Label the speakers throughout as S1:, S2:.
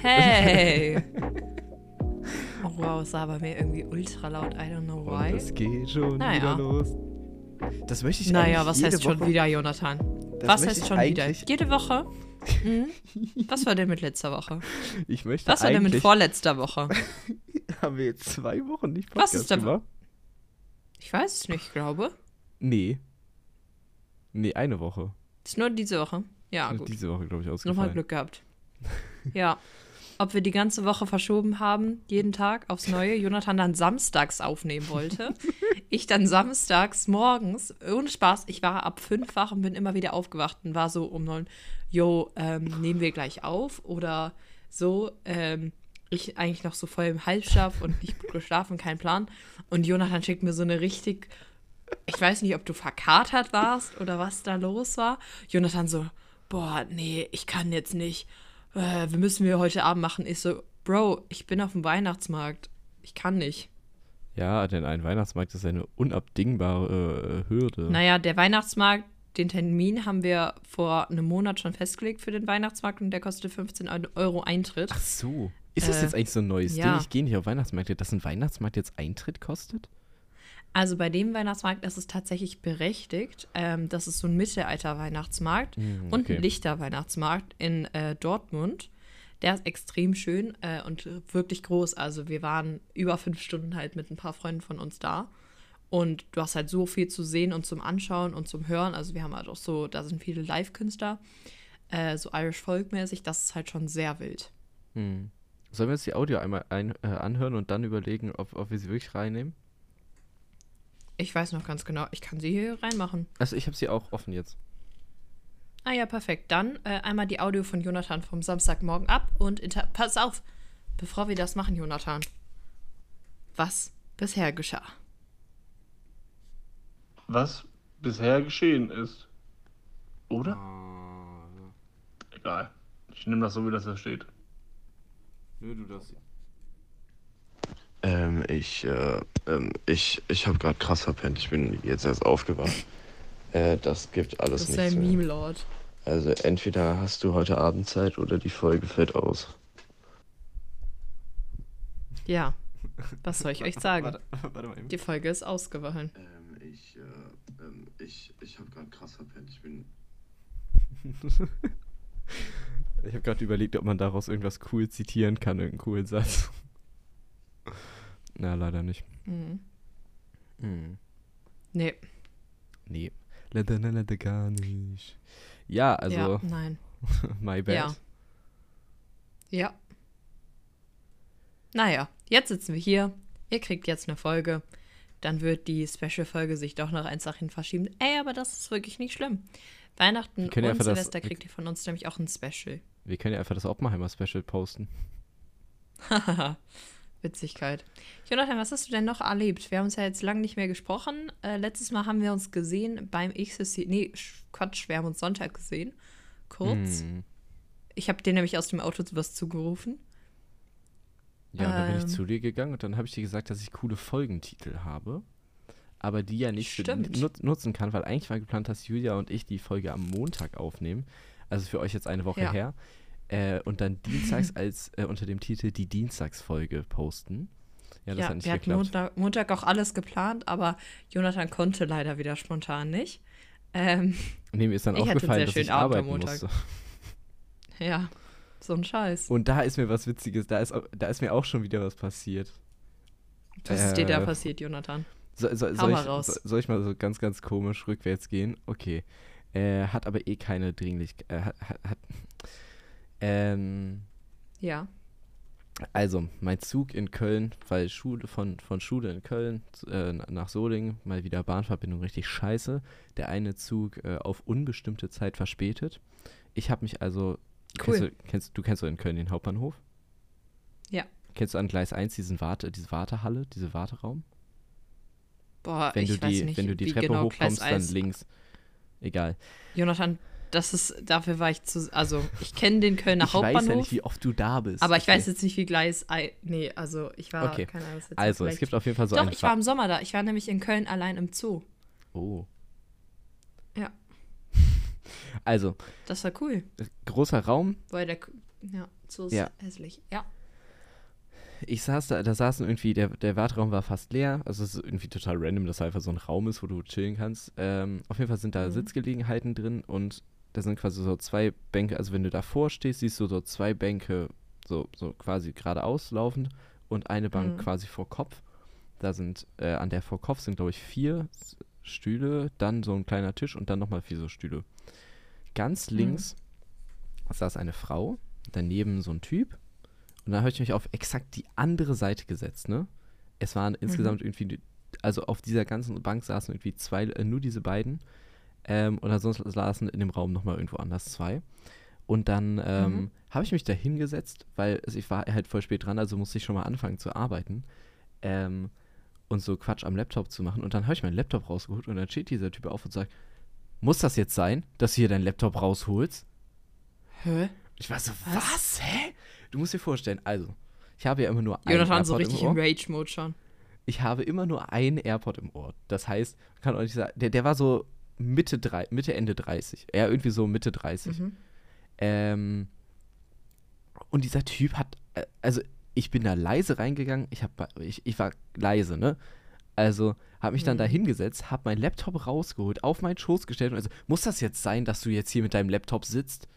S1: Hey! Oh wow, es war bei mir irgendwie ultra laut. I don't know
S2: Und
S1: why.
S2: es geht schon
S1: Naja.
S2: wieder los. Das möchte ich
S1: Naja, was heißt schon
S2: Woche-
S1: wieder, Jonathan?
S2: Das
S1: was heißt schon wieder? Jede Woche? Mhm. Was war denn mit letzter Woche?
S2: Ich möchte
S1: Was war denn mit vorletzter Woche?
S2: Haben wir jetzt zwei Wochen nicht
S1: Was
S2: Podcast
S1: ist denn-
S2: gemacht?
S1: Ich weiß es nicht, ich glaube.
S2: Nee. Nee, eine Woche.
S1: Ist nur diese Woche. Ja,
S2: Und
S1: gut.
S2: Diese Woche, glaube ich,
S1: Nochmal
S2: ausgefallen.
S1: Glück gehabt. Ja. Ob wir die ganze Woche verschoben haben, jeden Tag aufs Neue, Jonathan dann samstags aufnehmen wollte. ich dann samstags morgens, ohne Spaß, ich war ab fünf wach und bin immer wieder aufgewacht und war so um neun, jo, ähm, nehmen wir gleich auf oder so. Ähm, ich eigentlich noch so voll im Halbschlaf und nicht gut geschlafen, kein Plan. Und Jonathan schickt mir so eine richtig, ich weiß nicht, ob du verkatert warst oder was da los war. Jonathan so, boah, nee, ich kann jetzt nicht. Äh, wir müssen wir heute Abend machen. Ich so, Bro, ich bin auf dem Weihnachtsmarkt. Ich kann nicht.
S2: Ja, denn ein Weihnachtsmarkt ist eine unabdingbare äh, Hürde.
S1: Naja, der Weihnachtsmarkt, den Termin haben wir vor einem Monat schon festgelegt für den Weihnachtsmarkt und der kostet 15 Euro Eintritt.
S2: Ach so. Ist das
S1: Äh,
S2: jetzt eigentlich so ein neues
S1: ja.
S2: Ding? Ich gehe nicht auf Weihnachtsmärkte, dass ein Weihnachtsmarkt jetzt Eintritt kostet?
S1: Also bei dem Weihnachtsmarkt ist es tatsächlich berechtigt. Ähm, das ist so ein Mittelalter-Weihnachtsmarkt
S2: Hm,
S1: und
S2: okay.
S1: ein Lichter-Weihnachtsmarkt in äh, Dortmund. Der ist extrem schön äh, und wirklich groß. Also wir waren über fünf Stunden halt mit ein paar Freunden von uns da. Und du hast halt so viel zu sehen und zum Anschauen und zum Hören. Also wir haben halt auch so, da sind viele Live-Künstler, äh, so Irish Folk-mäßig. Das ist halt schon sehr wild.
S2: Hm. Sollen wir uns die Audio einmal ein, äh, anhören und dann überlegen, ob, ob wir sie wirklich reinnehmen?
S1: Ich weiß noch ganz genau, ich kann sie hier reinmachen.
S2: Also ich habe sie auch offen jetzt.
S1: Ah ja, perfekt. Dann äh, einmal die Audio von Jonathan vom Samstagmorgen ab und inter pass auf, bevor wir das machen, Jonathan. Was bisher geschah.
S3: was bisher geschehen ist. Oder?
S2: Ah,
S3: Egal. Ich nehme das so, wie das da steht.
S2: Nö, du das.
S4: Ähm, ich, äh, ähm, ich, ich habe gerade krass verpennt. Ich bin jetzt erst aufgewacht. Äh, das gibt alles
S1: Das ist
S4: nichts
S1: ein
S4: mehr.
S1: Meme-Lord.
S4: Also entweder hast du heute Abend Zeit oder die Folge fällt aus.
S1: Ja. Was soll ich euch sagen?
S2: Warte, warte mal eben.
S1: Die Folge ist ausgefallen.
S4: Ähm, ich, äh, ähm, ich, ich habe gerade krass verpennt. Ich bin
S2: Ich habe gerade überlegt, ob man daraus irgendwas cool zitieren kann, irgendeinen coolen Satz. Na, leider nicht.
S1: Mhm.
S2: Hm.
S1: Nee.
S2: Nee. Leider, leider, leider gar nicht. Ja, also,
S1: ja, nein.
S2: my bad.
S1: Ja. Ja. Naja, jetzt sitzen wir hier. Ihr kriegt jetzt eine Folge. Dann wird die Special-Folge sich doch noch eins nach hin verschieben. Ey, aber das ist wirklich nicht schlimm. Weihnachten und
S2: ja einfach das-
S1: Silvester kriegt ihr von uns nämlich auch ein Special.
S2: Wir können ja einfach das Oppenheimer-Special posten.
S1: Haha. Witzigkeit. Jonathan, was hast du denn noch erlebt? Wir haben uns ja jetzt lange nicht mehr gesprochen. Äh, letztes Mal haben wir uns gesehen beim XSC. Nee, Sch- Quatsch, wir haben uns Sonntag gesehen. Kurz.
S2: Hm.
S1: Ich habe dir nämlich aus dem Auto was zugerufen.
S2: Ja, und dann bin ich
S1: Ähm.
S2: zu dir gegangen und dann habe ich dir gesagt, dass ich coole Folgentitel habe. Aber die ja nicht nut, nutzen kann, weil eigentlich war geplant, dass Julia und ich die Folge am Montag aufnehmen. Also für euch jetzt eine Woche
S1: Ja.
S2: her. Äh, und dann dienstags als äh, unter dem Titel die Dienstagsfolge posten. Ja, das
S1: Ja,
S2: hat nicht
S1: wir hatten
S2: geklappt.
S1: Montag, Montag auch alles geplant, aber Jonathan konnte leider wieder spontan nicht. Ähm,
S2: Nee, mir ist dann aufgefallen,
S1: sehr
S2: dass ich
S1: Abend
S2: arbeiten musste.
S1: ja, so ein Scheiß.
S2: Und da ist mir was Witziges, da ist, da ist mir auch schon wieder was passiert.
S1: Was ist dir da
S2: äh,
S1: passiert, Jonathan?
S2: So, so, soll,
S1: mal
S2: ich,
S1: raus.
S2: so, soll ich mal so ganz, ganz komisch rückwärts gehen? Okay. Äh, hat aber eh keine Dringlichkeit. Äh, hat, hat, ähm,
S1: Ja.
S2: also, mein Zug in Köln, weil Schule von, von Schule in Köln äh, nach Solingen, mal wieder Bahnverbindung richtig scheiße. Der eine Zug äh, auf unbestimmte Zeit verspätet. Ich habe mich also. Kennst
S1: Cool.
S2: du, kennst, du kennst doch in Köln den Hauptbahnhof?
S1: Ja.
S2: Kennst du an Gleis 1 diesen Warte, diese Wartehalle, diese Warteraum?
S1: Boah,
S2: Wenn
S1: ich
S2: du
S1: weiß
S2: die,
S1: nicht,
S2: wenn du die Treppe
S1: genau
S2: hochkommst, dann
S1: 1
S2: links. Egal.
S1: Jonathan, das ist, dafür war ich zu, also ich kenne den Kölner
S2: ich
S1: Hauptbahnhof,
S2: weiß ja nicht, wie oft du da bist.
S1: aber ich
S2: okay.
S1: weiß jetzt nicht, wie Gleis, ei- nee, also ich war,
S2: Okay.
S1: keine Ahnung,
S2: Also, es gibt auf jeden Fall so
S1: Doch,
S2: einen
S1: ich war im Sommer da, ich war nämlich in Köln allein im Zoo.
S2: Oh.
S1: Ja.
S2: Also,
S1: Das war cool,
S2: großer Raum,
S1: weil der, Ja, so
S2: Ja.
S1: hässlich. Ja.
S2: Ich saß da, da saßen irgendwie, der, der Warteraum war fast leer. Also es ist irgendwie total random, dass da einfach so ein Raum ist, wo du chillen kannst. Ähm, auf jeden Fall sind da
S1: Mhm.
S2: Sitzgelegenheiten drin und da sind quasi so zwei Bänke, also wenn du davor stehst, siehst du so zwei Bänke so, so quasi geradeaus laufend und eine Bank
S1: Mhm.
S2: quasi vor Kopf. Da sind, äh, an der vor Kopf sind, glaube ich, vier Stühle, dann so ein kleiner Tisch und dann nochmal vier so Stühle. Ganz links saß eine Frau, daneben so ein Typ und dann habe ich mich auf exakt die andere Seite gesetzt, ne? Es waren insgesamt irgendwie, also auf dieser ganzen Bank saßen irgendwie zwei, äh, nur diese beiden. Ähm, und ansonsten saßen in dem Raum nochmal irgendwo anders zwei. Und dann ähm,
S1: Mhm.
S2: habe ich mich da hingesetzt, weil also ich war halt voll spät dran, also musste ich schon mal anfangen zu arbeiten. Ähm, und so Quatsch am Laptop zu machen. Und dann habe ich meinen Laptop rausgeholt und dann steht dieser Typ auf und sagt, muss das jetzt sein, dass du hier deinen Laptop rausholst?
S1: Hä?
S2: Ich war so,
S1: Was?
S2: was? Hä? Du musst dir vorstellen, also, ich habe ja immer nur ein
S1: Jonathan so richtig
S2: im.
S1: Rage-Mode schon.
S2: Ich habe immer nur ein AirPod im Ohr. Das heißt, kann auch nicht sagen, der, der war so Mitte, drei, Mitte, Ende 30. Ja, irgendwie so Mitte 30.
S1: Mhm.
S2: Ähm, und dieser Typ hat, äh, also ich bin da leise reingegangen, ich, hab, ich, ich war leise, ne? Also habe mich dann
S1: Mhm.
S2: da hingesetzt, habe meinen Laptop rausgeholt, auf meinen Schoß gestellt und also, muss das jetzt sein, dass du jetzt hier mit deinem Laptop sitzt?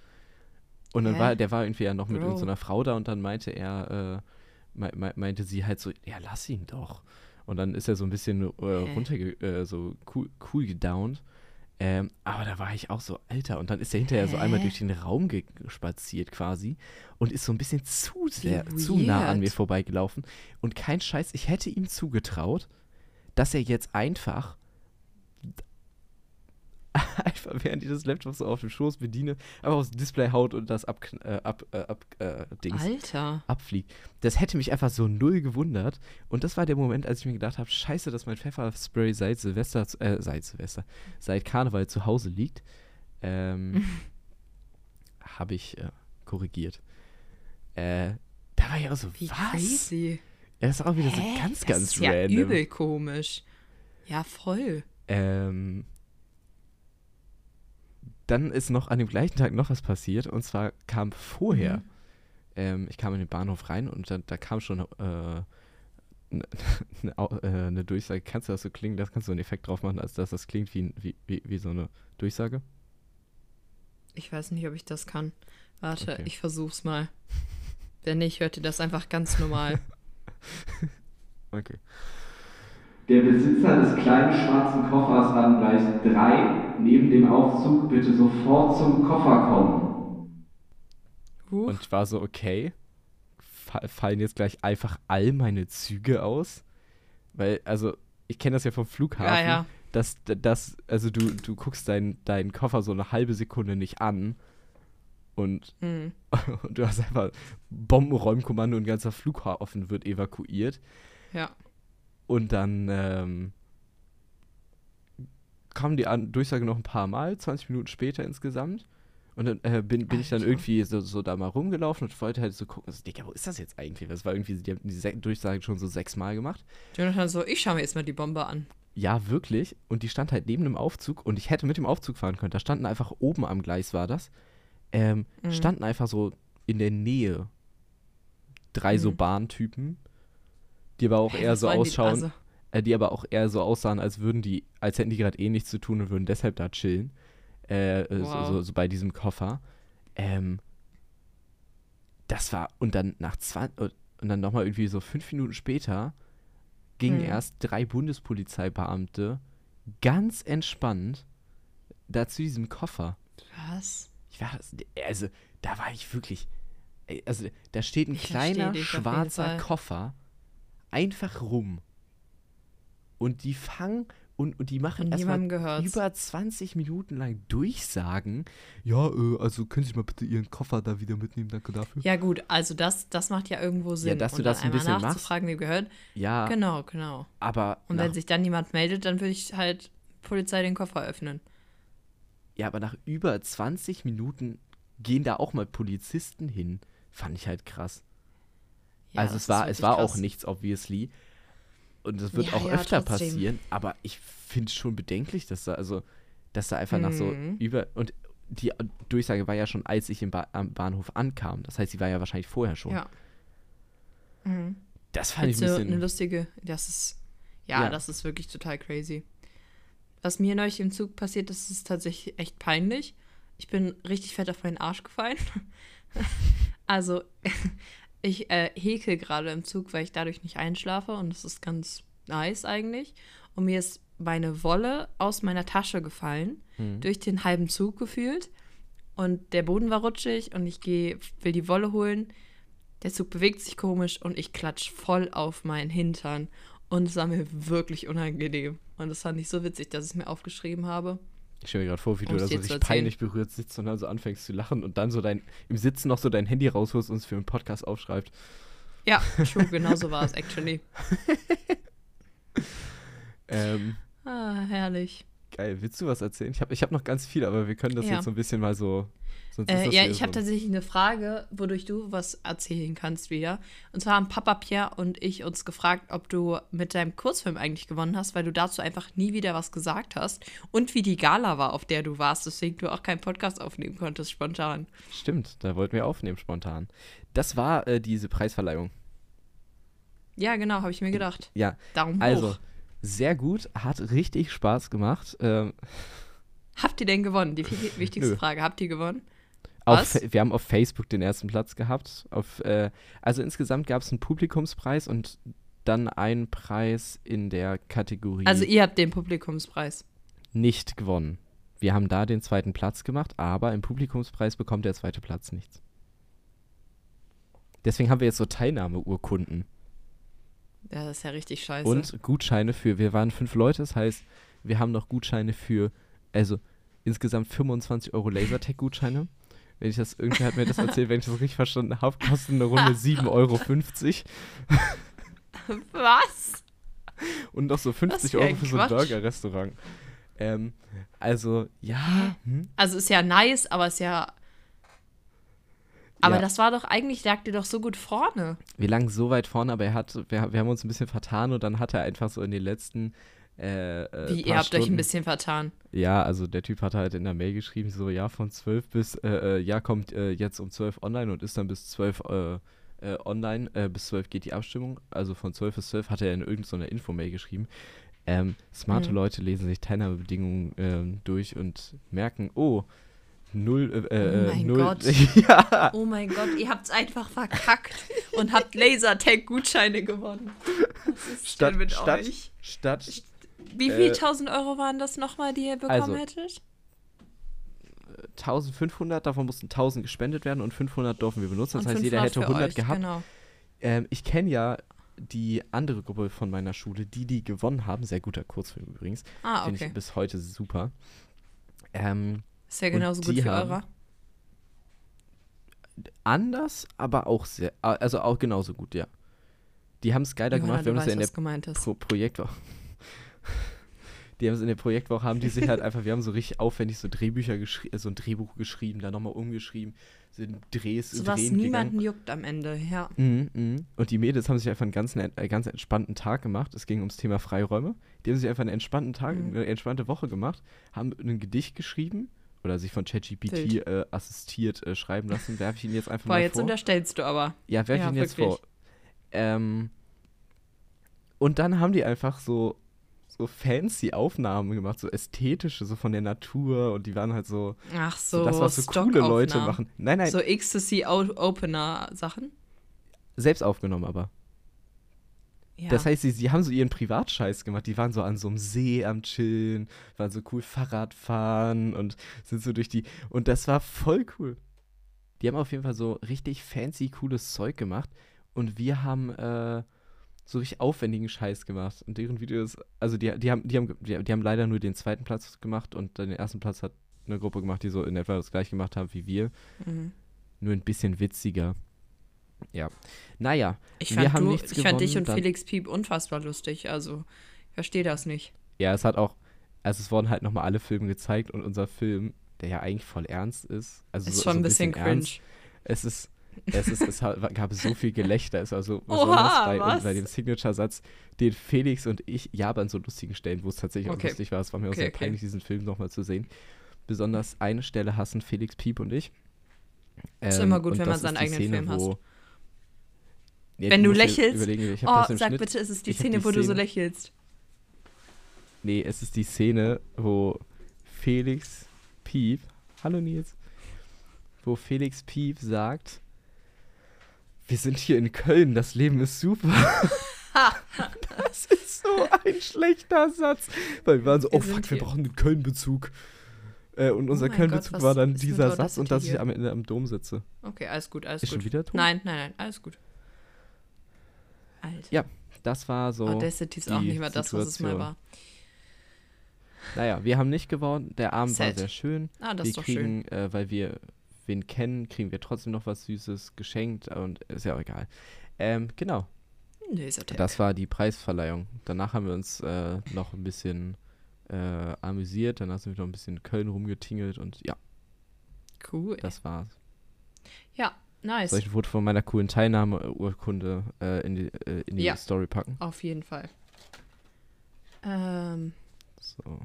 S2: Und dann
S1: Hä?
S2: war, der war irgendwie ja noch mit irgendeiner Frau da und dann meinte er, äh, mei- mei- meinte sie halt so, ja, lass ihn doch. Und dann ist er so ein bisschen äh, runter, äh, so cool, cool gedownt. Ähm, aber da war ich auch so, Alter. Und dann ist er hinterher so einmal
S1: Hä?
S2: durch den Raum gespaziert quasi und ist so ein bisschen zu sehr, zu nah an mir vorbeigelaufen. Und kein Scheiß, ich hätte ihm zugetraut, dass er jetzt einfach einfach während ich das Laptop so auf dem Schoß bediene, einfach aufs Display haut und das ab, äh, ab, äh, ab äh, Dings
S1: Alter.
S2: abfliegt. Das hätte mich einfach so null gewundert. Und das war der Moment, als ich mir gedacht habe, scheiße, dass mein Pfefferspray seit Silvester, äh, seit Silvester, seit Karneval zu Hause liegt. Ähm, habe ich äh, korrigiert. Äh, da war ich auch so,
S1: Wie
S2: was?
S1: crazy.
S2: Ja, das ist auch wieder so
S1: Hä?
S2: ganz,
S1: das
S2: ganz
S1: ist ja
S2: random.
S1: übel komisch. Ja, voll.
S2: Ähm, dann ist noch an dem gleichen Tag noch was passiert. Und zwar kam vorher,
S1: Mhm.
S2: ähm, ich kam in den Bahnhof rein und dann, da kam schon äh, eine ne, Au- äh, ne Durchsage. Kannst du das so klingen? Das kannst du einen Effekt drauf machen, als dass das klingt wie, wie, wie, wie so eine Durchsage.
S1: Ich weiß nicht, ob ich das kann. Warte,
S2: Okay.
S1: ich versuch's mal. Wenn nicht, hört ihr das einfach ganz normal.
S2: Okay.
S5: Der Besitzer des kleinen schwarzen Koffers an Gleis 3 neben dem Aufzug bitte sofort zum Koffer kommen.
S1: Huch.
S2: Und ich war so, okay, fa- fallen jetzt gleich einfach all meine Züge aus? Weil, also, ich kenne das ja vom Flughafen.
S1: ja, ja.
S2: dass, dass also du, du guckst deinen deinen Koffer so eine halbe Sekunde nicht an und,
S1: Hm.
S2: und du hast einfach Bombenräumkommando und ein ganzer Flughafen wird evakuiert
S1: Ja.
S2: und dann ähm, kam die Durchsage noch ein paar Mal, 20 Minuten später insgesamt und dann äh, bin, bin ich dann irgendwie so, so da mal rumgelaufen und wollte halt so gucken, so, Digga, wo ist das jetzt eigentlich? Das war irgendwie, die haben die Durchsage schon so sechsmal gemacht
S1: Jonathan so, ich schaue mir jetzt mal die Bombe an.
S2: Ja, wirklich. Und die stand halt neben dem Aufzug und ich hätte mit dem Aufzug fahren können. Da standen einfach oben am Gleis, war das. Ähm,
S1: Mhm.
S2: Standen einfach so in der Nähe drei so
S1: Mhm.
S2: Bahntypen, die aber auch eher so
S1: wollen die-
S2: ausschauen,
S1: also-
S2: äh, die aber auch eher so aussahen, als würden die, als hätten die gerade eh nichts zu tun und würden deshalb da chillen. Äh, äh, so,
S1: Wow.
S2: so, so bei diesem Koffer. Ähm, das war, und dann nach 20, und dann nochmal irgendwie so fünf Minuten später gingen
S1: Hm.
S2: erst drei Bundespolizeibeamte ganz entspannt da zu diesem Koffer.
S1: Was?
S2: Ich war, also, da war ich wirklich, also, da steht ein
S1: Ich
S2: kleiner schwarzer. Koffer einfach rum. Und die fangen und, und die machen erstmal über 20 Minuten lang Durchsagen. Ja, äh, also können Sie mal bitte Ihren Koffer da wieder mitnehmen, danke dafür.
S1: Ja, gut, also das, das macht ja irgendwo Sinn.
S2: dass du
S1: und
S2: das
S1: dann
S2: ein bisschen machst.
S1: nachzufragen, wem gehört.
S2: Ja,
S1: Genau, genau.
S2: aber
S1: Und wenn sich dann niemand meldet, dann würde ich halt Polizei den Koffer öffnen.
S2: ja, aber nach über 20 Minuten gehen da auch mal Polizisten hin. Fand ich halt krass.
S1: Ja,
S2: also
S1: das
S2: es war, es war
S1: krass.
S2: auch nichts, obviously. Und das wird
S1: Ja,
S2: auch
S1: ja,
S2: öfter
S1: trotzdem.
S2: passieren, aber ich finde es schon bedenklich, dass da, also, dass da einfach nach so
S1: Mhm.
S2: über. Und die Durchsage war ja schon, als ich im ba am Bahnhof ankam. Das heißt, sie war ja wahrscheinlich vorher schon.
S1: Ja. Mhm.
S2: Das fand ich
S1: Jetzt
S2: ein bisschen.
S1: eine lustige, das ist, ja,
S2: Ja.
S1: das ist wirklich total crazy. Was mir neulich im Zug passiert ist, ist tatsächlich echt peinlich. Ich bin richtig fett auf meinen Arsch gefallen. also, ich äh, häkel gerade im Zug, weil ich dadurch nicht einschlafe und das ist ganz nice eigentlich. Und mir ist meine Wolle aus meiner Tasche gefallen,
S2: Mhm.
S1: durch den halben Zug gefühlt. Und der Boden war rutschig und ich gehe, will die Wolle holen. Der Zug bewegt sich komisch und ich klatsch voll auf meinen Hintern. Und es war mir wirklich unangenehm. Und das fand ich so witzig, dass ich es mir aufgeschrieben habe.
S2: Ich stelle mir gerade vor, wie du da so richtig peinlich berührt sitzt und dann so anfängst zu lachen und dann so dein, im Sitzen noch so dein Handy rausholst und es für einen Podcast aufschreibt.
S1: Ja, true, genau so war es actually.
S2: Ähm,
S1: Ah, herrlich.
S2: geil, willst du was erzählen? Ich habe ich hab noch ganz viel, aber wir können das
S1: Ja.
S2: jetzt so ein bisschen mal so.
S1: Äh, ja, ich habe tatsächlich eine Frage, wodurch du was erzählen kannst wieder. Und zwar haben Papa Pierre und ich uns gefragt, ob du mit deinem Kurzfilm eigentlich gewonnen hast, weil du dazu einfach nie wieder was gesagt hast. Und wie die Gala war, auf der du warst, deswegen du auch keinen Podcast aufnehmen konntest, spontan.
S2: Stimmt, da wollten wir aufnehmen spontan. Das war äh, diese Preisverleihung.
S1: Ja, genau, habe ich mir gedacht.
S2: Ja,
S1: Darum
S2: also
S1: hoch.
S2: sehr gut, hat richtig Spaß gemacht. Ähm,
S1: Habt ihr denn gewonnen? Die wichtigste
S2: Nö.
S1: Frage. Habt ihr gewonnen?
S2: Auf, wir haben auf Facebook den ersten Platz gehabt. Auf, äh, also insgesamt gab es einen Publikumspreis und dann einen Preis in der Kategorie
S1: Also ihr habt den Publikumspreis.
S2: nicht gewonnen. Wir haben da den zweiten Platz gemacht, aber im Publikumspreis bekommt der zweite Platz nichts. Deswegen haben wir jetzt so Teilnahmeurkunden
S1: Ja, das ist ja richtig scheiße.
S2: und Gutscheine für, wir waren fünf Leute, das heißt, wir haben noch Gutscheine für, also insgesamt 25 Euro Lasertag-Gutscheine. Wenn ich das, irgendwer hat mir das erzählt, wenn ich das richtig verstanden habe, kostet eine Runde 7,50 Euro.
S1: Was?
S2: Und noch so 50
S1: für
S2: Euro für so ein. Burger-Restaurant. Ähm, also, ja. Hm?
S1: Also ist ja nice, aber ist ja. Aber
S2: Ja.
S1: das war doch eigentlich, lag dir doch so gut vorne.
S2: Wir lagen so weit vorne, aber er hat, wir, wir haben uns ein bisschen vertan und dann hat er einfach so in den letzten. Äh, äh,
S1: Wie, ihr habt euch ein
S2: Stunden-
S1: bisschen vertan.
S2: Ja, also der Typ hat halt in der Mail geschrieben, so, ja, von 12 bis, äh, äh, ja, kommt äh, jetzt um 12 online und ist dann bis 12 äh, online, bis 12 geht die Abstimmung. Also von 12 bis 12 hat er in irgendeiner Info-Mail geschrieben. Ähm, smarte
S1: Mhm.
S2: Leute lesen sich Teilnahmebedingungen ähm, durch und merken, oh, null, äh,
S1: Oh mein
S2: null,
S1: Gott.
S2: ja,
S1: Oh mein Gott, ihr habt's einfach verkackt und habt Lasertag-Gutscheine gewonnen. Was ist
S2: statt,
S1: mit
S2: statt,
S1: euch?
S2: statt
S1: Wie viel
S2: äh,
S1: 1000 Euro waren das nochmal, die ihr bekommen
S2: also,
S1: hättet?
S2: 1500, davon mussten 1000 gespendet werden und 500 durften wir benutzen. Das
S1: Und
S2: heißt, jeder
S1: 500
S2: hätte
S1: für
S2: 100
S1: euch,
S2: gehabt.
S1: Genau.
S2: Ähm, ich kenne ja die andere Gruppe von meiner Schule, die die gewonnen haben. Sehr guter Kurzfilm übrigens.
S1: Ah,
S2: Finde
S1: okay.
S2: ich bis heute super. Ähm,
S1: Ist ja genauso gut wie eurer.
S2: anders, aber auch sehr, also auch genauso gut, ja. Die haben es geiler
S1: Johanna,
S2: gemacht. Wir haben das ja in der. Pro Projektwoche. Die haben es in der Projektwoche, haben die sich halt einfach, wir haben so richtig aufwendig so Drehbücher geschrieben, so ein Drehbuch geschrieben, dann nochmal umgeschrieben, sind Drehs,
S1: So was
S2: Drehen gegangen.
S1: niemanden juckt am Ende, ja.
S2: Mhm, mhm. Und die Mädels haben sich einfach einen ganz, äh, ganz entspannten Tag gemacht. Es ging ums Thema Freiräume. Die haben sich einfach einen entspannten Tag,
S1: Mhm.
S2: eine entspannte Woche gemacht, haben ein Gedicht geschrieben oder sich von ChatGPT äh, assistiert äh, schreiben lassen. Werfe ich Ihnen jetzt einfach
S1: Boah,
S2: mal
S1: jetzt
S2: vor.
S1: unterstellst du aber.
S2: Ja, werfe ich
S1: Ja,
S2: Ihnen jetzt
S1: wirklich.
S2: vor. Ähm, und dann haben die einfach so, so fancy Aufnahmen gemacht, so ästhetische, so von der Natur. Und die waren halt so,
S1: Ach
S2: so,
S1: so,
S2: das, was so coole Leute machen. Nein, nein,
S1: So Ecstasy-Opener-Sachen?
S2: selbst aufgenommen aber.
S1: Ja.
S2: Das heißt, sie, sie haben so ihren Privatscheiß gemacht. Die waren so an so einem See am Chillen, waren so cool Fahrrad fahren und sind so durch die. Und das war voll cool. Die haben auf jeden Fall so richtig fancy, cooles Zeug gemacht. Und wir haben äh, so richtig aufwendigen Scheiß gemacht. Und deren Videos, also die, die, haben, die, haben, die, die haben leider nur den zweiten Platz gemacht und den ersten Platz hat eine Gruppe gemacht, die so in etwa das gleiche gemacht haben wie wir.
S1: Mhm.
S2: Nur ein bisschen witziger. Ja. Naja,
S1: Ich
S2: Wir
S1: fand,
S2: haben
S1: du,
S2: nichts
S1: ich fand dich
S2: gewonnen,
S1: und Felix Piep unfassbar lustig. Also, ich verstehe das nicht.
S2: Ja, es hat auch, also es wurden halt nochmal alle Filme gezeigt und unser Film, der ja eigentlich voll ernst ist, also
S1: Ist
S2: so,
S1: schon
S2: so
S1: ein bisschen cringe.
S2: ernst, es ist, es ist, es gab so viel Gelächter, es war so
S1: Oha,
S2: besonders bei,
S1: was?
S2: bei dem Signature-Satz, den Felix und ich, ja, an so lustigen Stellen, wo es tatsächlich
S1: Okay.
S2: auch lustig war, es war mir auch
S1: Okay,
S2: sehr
S1: okay.
S2: peinlich, diesen Film nochmal zu sehen. besonders eine Stelle hassen Felix Piep und ich.
S1: Ist
S2: Ähm,
S1: immer gut,
S2: und
S1: wenn man seinen
S2: ist
S1: eigenen
S2: Szene,
S1: Film hasst.
S2: Ja,
S1: Wenn du lächelst,
S2: ich
S1: Oh, sag
S2: Schnitt.
S1: bitte, ist es die Szene,
S2: die
S1: wo du so
S2: Szene-
S1: lächelst.
S2: Nee, es ist die Szene, wo Felix Piep, hallo Nils, wo Felix Piep sagt, wir sind hier in Köln, das Leben ist super. das ist so ein schlechter Satz. Weil wir waren so,
S1: Wir
S2: oh fuck, wir
S1: hier-
S2: brauchen einen Köln-Bezug. Äh, und unser
S1: mein
S2: Köln-Bezug war dann
S1: ist
S2: dieser Satz und dass ich am Ende am Dom sitze.
S1: Okay, alles gut, alles
S2: Ist
S1: gut.
S2: schon wieder tot?
S1: Nein, nein, nein, alles gut. Alter.
S2: Ja, Das war so.
S1: Audacity ist auch nicht mehr das, was es mal
S2: Situation.
S1: war.
S2: Naja, wir haben nicht gewonnen. Der Abend war
S1: Sad.
S2: sehr schön.
S1: Ah, das
S2: wir
S1: ist doch schön.
S2: kriegen, äh, weil wir wen kennen, kriegen wir trotzdem noch was Süßes geschenkt und ist ja auch egal. Ähm, genau,
S1: Lasertag.
S2: das war die Preisverleihung. Danach haben wir uns äh, noch ein bisschen äh, amüsiert. Danach sind wir noch ein bisschen in Köln rumgetingelt und ja,
S1: cool.
S2: das war's.
S1: ja, nice.
S2: Soll ich ein Foto von meiner coolen Teilnahmeurkunde äh, in die, äh, in die
S1: Ja.
S2: Story packen?
S1: Auf jeden Fall. Ähm,
S2: So.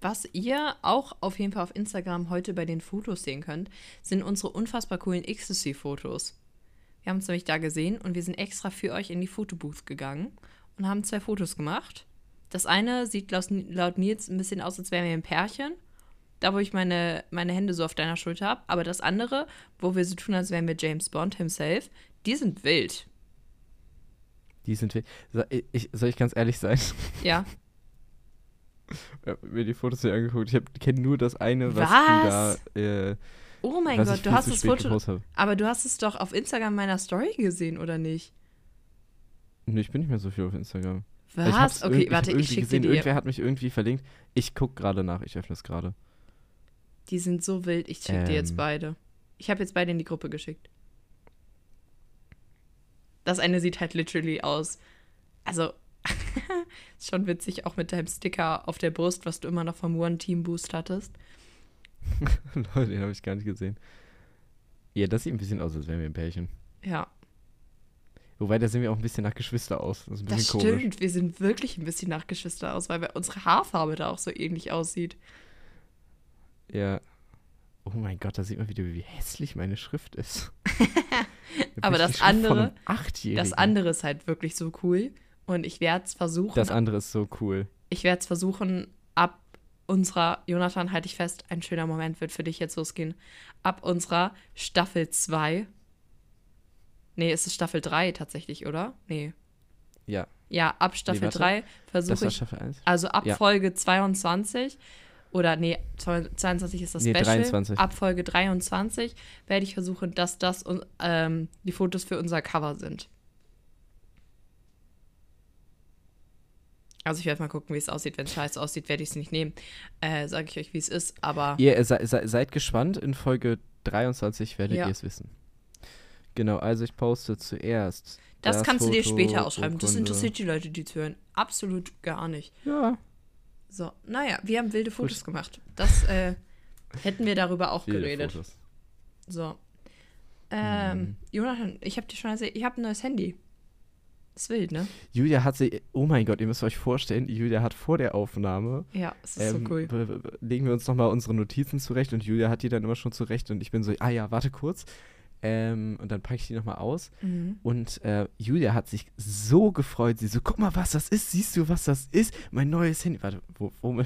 S1: Was ihr auch auf jeden Fall auf Instagram heute bei den Fotos sehen könnt, sind unsere unfassbar coolen Ecstasy-Fotos. Wir haben es nämlich da gesehen und wir sind extra für euch in die Fotobooth gegangen und haben zwei Fotos gemacht. Das eine sieht laut, laut Nils ein bisschen aus, als wären wir ein Pärchen. Da, wo ich meine, meine Hände so auf deiner Schulter habe. Aber das andere, wo wir so tun, als wären wir James Bond himself, die sind wild.
S2: Die sind. So, ich, soll ich ganz ehrlich sein?
S1: Ja.
S2: Ich hab mir die Fotos hier angeguckt. Ich kenne nur das eine, was,
S1: Was?
S2: du da. Äh,
S1: Oh mein Gott, du hast das Foto.
S2: habe.
S1: Aber du hast es doch auf Instagram meiner Story gesehen, oder nicht?
S2: Nee, ich bin nicht mehr so viel auf Instagram.
S1: Was? Okay, warte, ich schicke dir die.
S2: Irgendwer hat mich irgendwie verlinkt. Ich guck gerade nach. Ich öffne es gerade.
S1: Die sind so wild. Ich schicke dir jetzt
S2: Ähm.
S1: beide. Ich habe jetzt beide in die Gruppe geschickt. Das eine sieht halt literally aus. Also, ist schon witzig, auch mit deinem Sticker auf der Brust, was du immer noch vom One Team Boost hattest.
S2: Leute, den habe ich gar nicht gesehen. Ja, das sieht ein bisschen aus, als wären wir ein Pärchen.
S1: Ja,
S2: Wobei, da sehen wir auch ein bisschen nach Geschwister aus. Das ist ein bisschen
S1: das
S2: komisch.
S1: stimmt. Wir sind wirklich ein bisschen nach Geschwister aus, weil unsere Haarfarbe da auch so ähnlich aussieht.
S2: Ja. Oh mein Gott, da sieht man wieder, wie hässlich meine Schrift ist.
S1: Aber das andere-. Das andere ist halt wirklich so cool. Und ich werde es versuchen.
S2: Das andere ist so cool.
S1: ich werde es versuchen, ab unserer, Jonathan, halte ich fest, ein schöner Moment wird für dich jetzt losgehen. Ab unserer Staffel 2. Nee, es ist Staffel 3 tatsächlich, oder? Nee.
S2: Ja,
S1: Ja, ab Staffel
S2: warte.
S1: 3
S2: das
S1: versuche ich,
S2: Staffel 1.
S1: also ab
S2: Ja.
S1: Folge 22, oder nee, 22 ist das
S2: Nee,
S1: Special.
S2: 23.
S1: Ab Folge 23 werde ich versuchen, dass das ähm, die Fotos für unser Cover sind. Also ich werde mal gucken, wie es aussieht. Wenn es scheiße aussieht, werde ich es nicht nehmen. Äh, Sage ich euch, wie es ist. Aber
S2: Ihr äh, se, se, seid gespannt, in Folge 23 werdet
S1: Ja.
S2: ihr es wissen. Genau, also ich poste zuerst.
S1: das, kannst du dir
S2: Foto,
S1: später ausschreiben. Das
S2: Urkunde.
S1: interessiert die Leute, die zuhören. Absolut gar nicht.
S2: Ja,
S1: So, naja, wir haben wilde Fotos gemacht. Das äh, hätten wir darüber auch
S2: viele
S1: geredet.
S2: Fotos.
S1: So. Ähm,
S2: Mhm.
S1: Jonathan, ich habe dir schon erzählt, ich habe ein neues Handy. Ist wild, ne?
S2: Julia hat sie, oh mein Gott, ihr müsst euch vorstellen, Julia hat vor der Aufnahme,
S1: Ja, es ist
S2: ähm,
S1: so cool.
S2: legen wir uns nochmal unsere Notizen zurecht und Julia hat die dann immer schon zurecht und ich bin so, ah ja, warte kurz. Ähm, und dann packe ich die nochmal aus.
S1: Mhm.
S2: Und äh, Julia hat sich so gefreut. Sie so, guck mal, was das ist. Siehst du, was das ist? Mein neues Handy. Warte, wo, wo,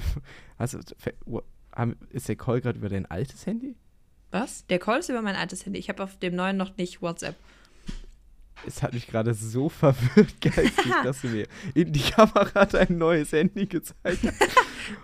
S2: also, ist der Call gerade über dein altes Handy?
S1: Was? Der Call ist über mein altes Handy. Ich habe auf dem neuen noch nicht WhatsApp.
S2: Es hat mich gerade so verwirrt, geistig, dass du mir in die Kamera dein neues Handy gezeigt hast.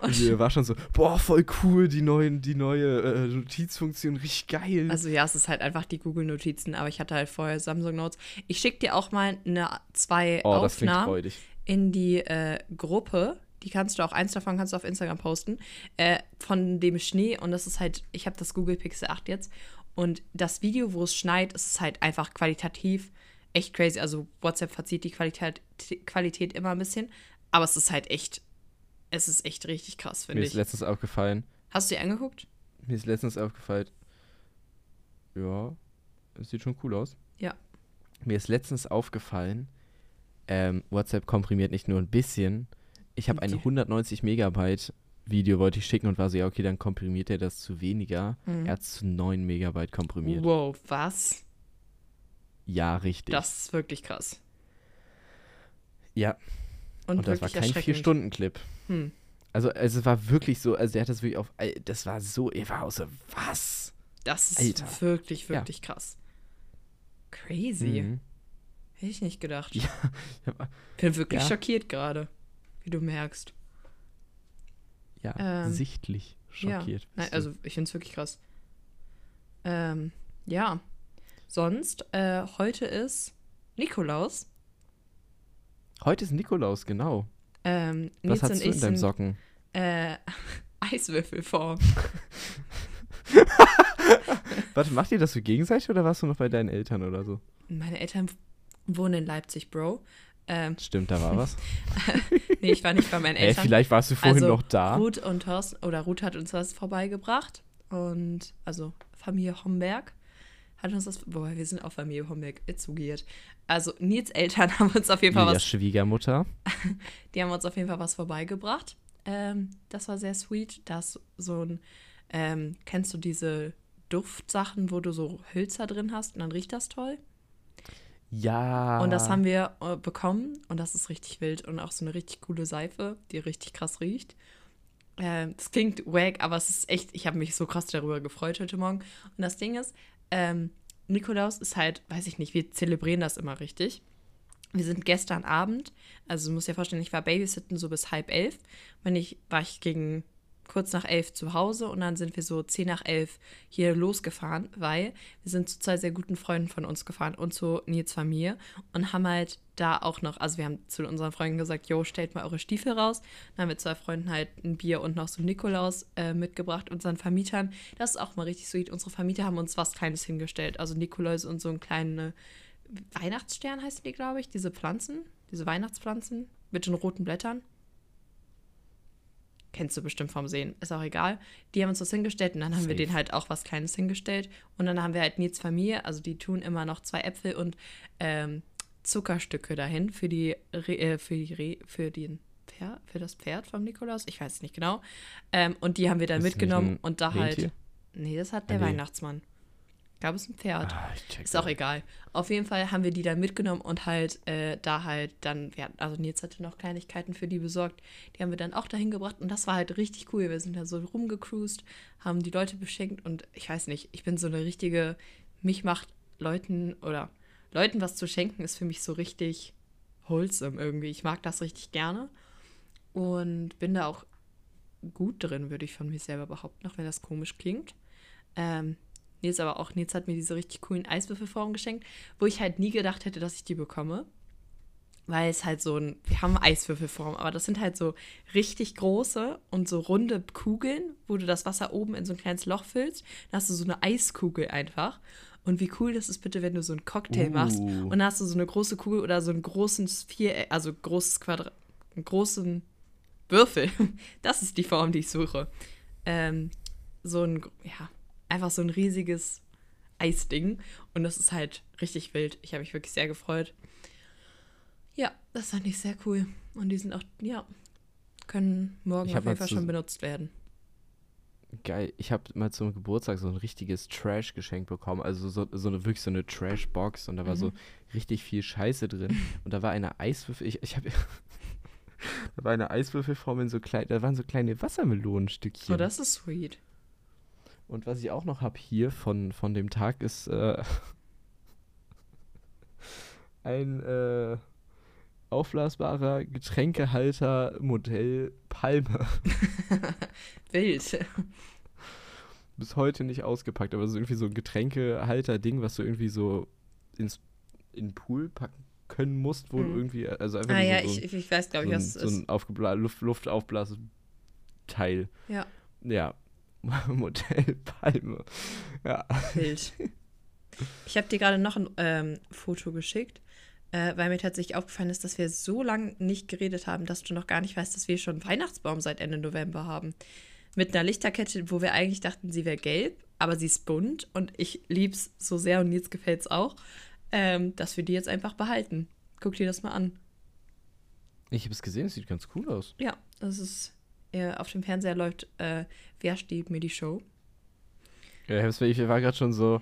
S2: Und Julia war schon so, boah, voll cool, die, neuen, die neue äh, Notizfunktion, richtig geil.
S1: Also ja, es ist halt einfach die Google-Notizen, aber ich hatte halt vorher Samsung Notes. Ich schicke dir auch mal eine, zwei
S2: oh,
S1: Aufnahmen in die äh, Gruppe. Die kannst du auch, eins davon kannst du auf Instagram posten, äh, von dem Schnee. Und das ist halt, ich habe das Google Pixel 8 jetzt. Und das Video, wo es schneit, ist halt einfach qualitativ echt crazy. Also WhatsApp verzieht die Qualität, Qualität immer ein bisschen. Aber es ist halt echt, es ist echt richtig krass,
S2: Mir
S1: finde
S2: ist
S1: ich.
S2: letztens aufgefallen,
S1: Hast du die angeguckt?
S2: Mir ist letztens aufgefallen. Ja, es sieht schon cool aus.
S1: Ja.
S2: Mir ist letztens aufgefallen, ähm, WhatsApp komprimiert nicht nur ein bisschen. Ich habe
S1: Die-
S2: 190 Megabyte Video wollte ich schicken und war so, ja, okay, dann komprimiert er das zu weniger.
S1: Mhm.
S2: Er hat zu 9 Megabyte komprimiert.
S1: Wow, was?
S2: Ja, richtig.
S1: Das ist wirklich krass.
S2: ja,
S1: Und,
S2: und das war kein
S1: erschreckend.
S2: 4-Stunden-Clip.
S1: Hm.
S2: Also, also es war wirklich so, also er hat das wirklich auf, das war so, er war auch so, was?
S1: Das ist
S2: Alter.
S1: wirklich,
S2: Ja.
S1: wirklich krass. Crazy.
S2: Mhm.
S1: Hätte ich nicht gedacht.
S2: Ja,
S1: Bin wirklich
S2: Ja.
S1: schockiert gerade, wie du merkst.
S2: ja
S1: Ähm,
S2: sichtlich schockiert.
S1: Ja. Nein, also ich finde es wirklich krass. Ähm, ja. Sonst, äh, heute ist Nikolaus.
S2: Heute ist Nikolaus, genau.
S1: Ähm,
S2: Was hast du in deinem Socken?
S1: äh, Eiswürfelform.
S2: Warte, macht ihr das so gegenseitig oder warst du noch bei deinen Eltern oder so?
S1: Meine Eltern wohnen in Leipzig, Bro. Ähm,
S2: Stimmt, da war was.
S1: nee, ich war nicht bei meinen
S2: Ey,
S1: Eltern.
S2: vielleicht warst du vorhin
S1: also,
S2: noch da.
S1: Ruth und Thorsten, oder Ruth hat uns das vorbeigebracht. Und, also Familie Homberg hat uns das, boah, wir sind auf Familie Homberg zugiert. Also Nils Eltern haben uns auf jeden Fall
S2: Julia
S1: was,
S2: Schwiegermutter.
S1: die haben uns auf jeden Fall was vorbeigebracht. Ähm, das war sehr sweet. Das so ein, ähm, kennst du diese Duftsachen, wo du so Hölzer drin hast und dann riecht das toll?
S2: Ja.
S1: Und das haben wir äh, bekommen und das ist richtig wild und auch so eine richtig coole Seife, die richtig krass riecht. Ähm, das klingt wack, aber es ist echt, ich habe mich so krass darüber gefreut heute Morgen. Und das Ding ist, ähm, Nikolaus ist halt, weiß ich nicht, wir zelebrieren das immer richtig. Wir sind gestern Abend, also du musst dir vorstellen, ich war Babysitten so bis halb elf. Wenn ich, war ich gegen kurz nach elf zu Hause und dann sind wir so zehn nach elf hier losgefahren, weil wir sind zu zwei sehr guten Freunden von uns gefahren und zu Nils Familie und haben halt da auch noch, also wir haben zu unseren Freunden gesagt, jo, stellt mal eure Stiefel raus. Dann haben wir zwei Freunden halt ein Bier und noch so Nikolaus äh, mitgebracht, unseren Vermietern. Das ist auch mal richtig sweet. Unsere Vermieter haben uns was Kleines hingestellt, also Nikolaus und so ein kleine Weihnachtsstern heißen die, glaube ich, diese Pflanzen, diese Weihnachtspflanzen mit den roten Blättern. Kennst du bestimmt vom Sehen, ist auch egal. Die haben uns das hingestellt und dann haben wir
S2: Safe.
S1: denen halt auch was Kleines hingestellt. Und dann haben wir halt Nils Familie, also die tun immer noch zwei Äpfel und ähm, Zuckerstücke dahin für die, Re äh, für die, Re für den Pferd, für das Pferd vom Nikolaus. Ich weiß es nicht genau. Ähm, und die haben wir dann
S2: nicht
S1: mitgenommen und da
S2: Rentier?
S1: halt. Nee, das hat der
S2: nee.
S1: Weihnachtsmann. Gab es ein Pferd.
S2: Ah,
S1: Ist auch egal. Auf jeden Fall haben wir die dann mitgenommen und halt äh, da halt dann, wir hatten, also Nils hatte noch Kleinigkeiten für die besorgt. Die haben wir dann auch dahin gebracht und das war halt richtig cool. Wir sind da so rumgecruised, haben die Leute beschenkt und ich weiß nicht, ich bin so eine richtige, mich macht Leuten oder Leuten was zu schenken ist für mich so richtig wholesome irgendwie. Ich mag das richtig gerne und bin da auch gut drin, würde ich von mir selber behaupten, auch wenn das komisch klingt. Ähm, Nils aber auch, Nils hat mir diese richtig coolen Eiswürfelformen geschenkt, wo ich halt nie gedacht hätte, dass ich die bekomme. Weil es halt so ein, wir haben Eiswürfelform, aber das sind halt so richtig große und so runde Kugeln, wo du das Wasser oben in so ein kleines Loch füllst. Dann hast du so eine Eiskugel einfach. Und wie cool das ist bitte, wenn du so einen Cocktail machst
S2: Uh.
S1: und dann hast du so eine große Kugel oder so ein großes Viereck, also großes Quadrat, einen großen Würfel. Das ist die Form, die ich suche. Ähm, so ein, ja, einfach so ein riesiges Eisding. Und das ist halt richtig wild. Ich habe mich wirklich sehr gefreut. Ja, das fand ich sehr cool. Und die sind auch, ja, können morgen auf jeden Fall schon benutzt werden.
S2: Geil. Ich habe mal zum Geburtstag so ein richtiges Trash-Geschenk bekommen. Also so, so eine wirklich so eine Trash-Box und da war
S1: Mhm.
S2: so richtig viel Scheiße drin. Und da war eine Eiswürfel. Ich, ich habe. da war eine Eiswürfelform in so klein. Da waren so kleine Wassermelonenstückchen.
S1: Oh, das ist sweet.
S2: Und was ich auch noch habe hier von, von dem Tag ist äh, ein äh, aufblasbarer Getränkehalter Modell Palme.
S1: Wild.
S2: Bis heute nicht ausgepackt, aber so irgendwie so ein Getränkehalter-Ding, was du irgendwie so ins, in den Pool packen können musst, wo du
S1: Hm.
S2: irgendwie, also einfach
S1: Ah ja,
S2: so, so,
S1: ich, ich weiß, glaube ich,
S2: so, ein,
S1: was es
S2: so
S1: ist.
S2: ein aufgebla Luft, Luftaufblasteil.
S1: Ja,
S2: Ja, Modell Palme. Ja.
S1: wild. Ich habe dir gerade noch ein ähm, Foto geschickt, äh, weil mir tatsächlich aufgefallen ist, dass wir so lange nicht geredet haben, dass du noch gar nicht weißt, dass wir schon einen Weihnachtsbaum seit Ende November haben. Mit einer Lichterkette, wo wir eigentlich dachten, sie wäre gelb, aber sie ist bunt und ich lieb's so sehr und jetzt gefällt's auch, ähm, dass wir die jetzt einfach behalten. Guck dir das mal an.
S2: Ich habe es gesehen, es sieht ganz cool aus.
S1: Ja, das ist äh, auf dem Fernseher läuft äh, Wer steht mir die Show?
S2: Ja, ich war gerade schon so,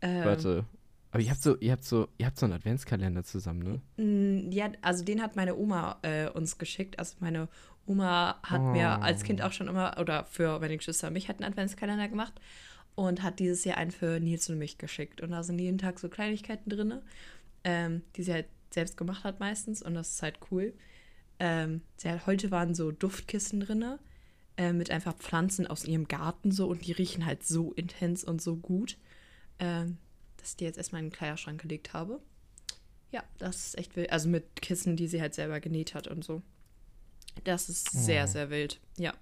S1: Ähm,
S2: warte. Aber ihr habt so, ihr habt so, ihr habt so einen Adventskalender zusammen, ne?
S1: Ja, also den hat meine Oma äh, uns geschickt. Also meine Oma hat mir
S2: Oh.
S1: als Kind auch schon immer, oder für meine Geschwister und mich, hat einen Adventskalender gemacht und hat dieses Jahr einen für Nils und mich geschickt. Und da sind jeden Tag so Kleinigkeiten drin, ähm, die sie halt selbst gemacht hat meistens und das ist halt cool. Ähm, heute waren so Duftkissen drin, äh, mit einfach Pflanzen aus ihrem Garten so und die riechen halt so intens und so gut, ähm, dass ich die jetzt erstmal in den Kleiderschrank gelegt habe. Ja, das ist echt wild. Also mit Kissen, die sie halt selber genäht hat und so. Das ist sehr,
S2: Oh.
S1: sehr wild. Ja.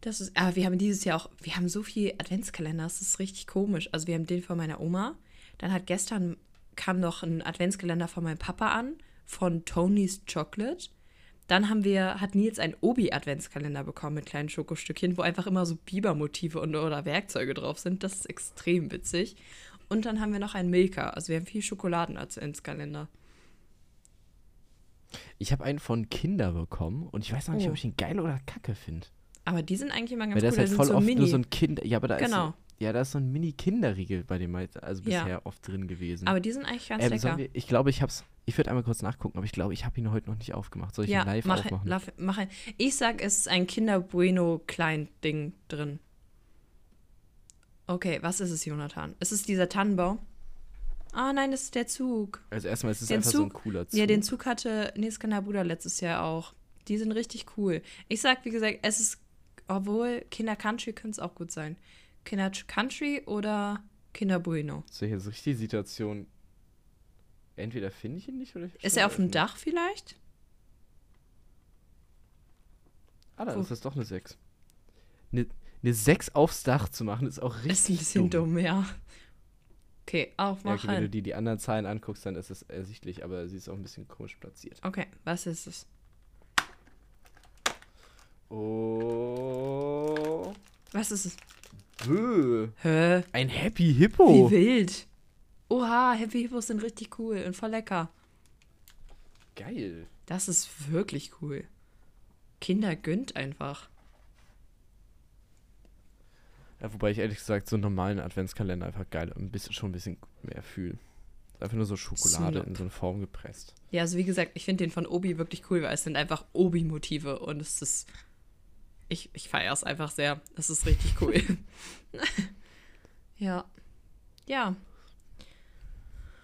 S1: Das ist, aber wir haben dieses Jahr auch, wir haben so viel Adventskalender, das ist richtig komisch. Also wir haben den von meiner Oma. Dann hat gestern kam noch ein Adventskalender von meinem Papa an, von Tony's Chocolate. Dann haben wir, hat Nils einen Obi-Adventskalender bekommen mit kleinen Schokostückchen, wo einfach immer so Bibermotive und, oder Werkzeuge drauf sind. Das ist extrem witzig. Und dann haben wir noch einen Milka. Also wir haben viel Schokoladen-Adventskalender.
S2: Ich habe einen von Kinder bekommen und ich weiß noch nicht,
S1: Oh.
S2: ob ich ihn geil oder kacke finde.
S1: Aber die sind eigentlich immer ganz
S2: Weil da
S1: cool.
S2: ist halt voll
S1: so
S2: oft
S1: Mini.
S2: nur so ein Kind. Ja, aber da
S1: Genau.
S2: ist so, ja, da ist so ein Mini-Kinderriegel bei dem also
S1: Ja.
S2: bisher oft drin gewesen.
S1: aber die sind eigentlich ganz
S2: ähm,
S1: lecker.
S2: wir, ich glaube, ich hab's. Ich würde einmal kurz nachgucken, aber ich glaube, ich habe ihn heute noch nicht aufgemacht. Soll ich
S1: ja,
S2: ihn live
S1: mach,
S2: aufmachen?
S1: lauf- mach, ich sag, es ist ein Kinder Bueno Klein Ding drin. Okay, was ist es, Jonathan? Ist es dieser Tannenbaum? Ah, nein, das ist der Zug.
S2: also erstmal ist es
S1: Den
S2: einfach so ein
S1: Zug-
S2: cooler Zug.
S1: Ja, den Zug hatte Nils Bruder letztes Jahr auch. Die sind richtig cool. Ich sag, wie gesagt, es ist, obwohl Kinder Country könnte es auch gut sein. Kinder Country oder Kinder Bueno.
S2: So, hier ist richtig die Situation. Entweder finde ich ihn nicht oder ich
S1: Ist er auf dem Dach vielleicht?
S2: Ah, da
S1: Wo?
S2: ist das doch eine 6. Eine, eine 6 aufs Dach zu machen, ist auch richtig
S1: Ist ein bisschen dumm, ja. Okay,
S2: Ja,
S1: aufmachen.
S2: okay, wenn du dir die anderen Zahlen anguckst, dann ist es ersichtlich, aber sie ist auch ein bisschen komisch platziert.
S1: Okay, was ist es?
S2: Oh.
S1: Was ist es?
S2: Bö.
S1: Hä?
S2: Ein Happy Hippo.
S1: Wie wild. Oha, Happy Hippos sind richtig cool und voll lecker.
S2: Geil.
S1: Das ist wirklich cool. Kinder gönnt einfach.
S2: Ja, wobei ich ehrlich gesagt so einen normalen Adventskalender einfach geil, ein bisschen, schon ein bisschen mehr fühle. Einfach nur so Schokolade
S1: Snob.
S2: in so eine Form gepresst.
S1: Ja, also wie gesagt, ich finde den von Obi wirklich cool, weil es sind einfach Obi-Motive und es ist. Ich, ich feiere es einfach sehr. Es ist richtig cool. ja. Ja.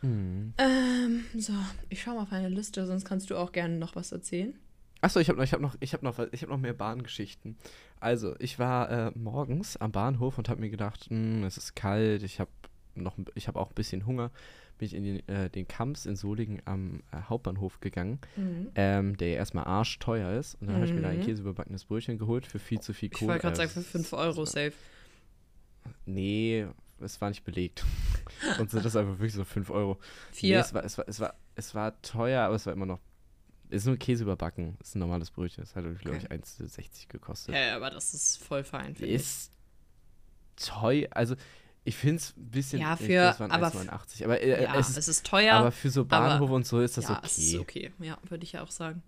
S2: Hm.
S1: Ähm, so, ich schaue mal auf eine Liste, sonst kannst du auch gerne noch was erzählen.
S2: Achso, ich habe noch, ich hab noch, ich hab noch, ich hab noch mehr Bahngeschichten. Also, ich war äh, morgens am Bahnhof und habe mir gedacht, hm, es ist kalt, ich habe noch, ich habe auch ein bisschen Hunger. Bin ich in den, äh, den Kamps in Solingen am äh, Hauptbahnhof gegangen, ähm, der ja erstmal arschteuer ist. Und dann habe ich mir da ein
S1: Mhm.
S2: käseüberbackenes Brötchen geholt für viel zu viel
S1: Ich
S2: Kohle.
S1: wollte gerade sagen, für 5 Euro safe.
S2: Nee, es war nicht belegt. Und sind das einfach wirklich so 5 Euro. Nee,
S1: Vier.
S2: es, war, es, war, es, war, es war teuer, aber es war immer noch. Es ist nur Käse überbacken. Es ist ein normales Brötchen. Es hat, glaube ich,
S1: Okay.
S2: 1,60 gekostet.
S1: Ja, aber das ist voll fein, ich.
S2: ist teuer. Also, ich finde es ein bisschen.
S1: Ja, für-
S2: glaub, es waren
S1: aber
S2: 1,89. Aber, äh,
S1: ja,
S2: es ist,
S1: teuer.
S2: aber für so Bahnhof und so ist das
S1: ja,
S2: okay.
S1: es ist okay. Ja, würde ich ja auch sagen.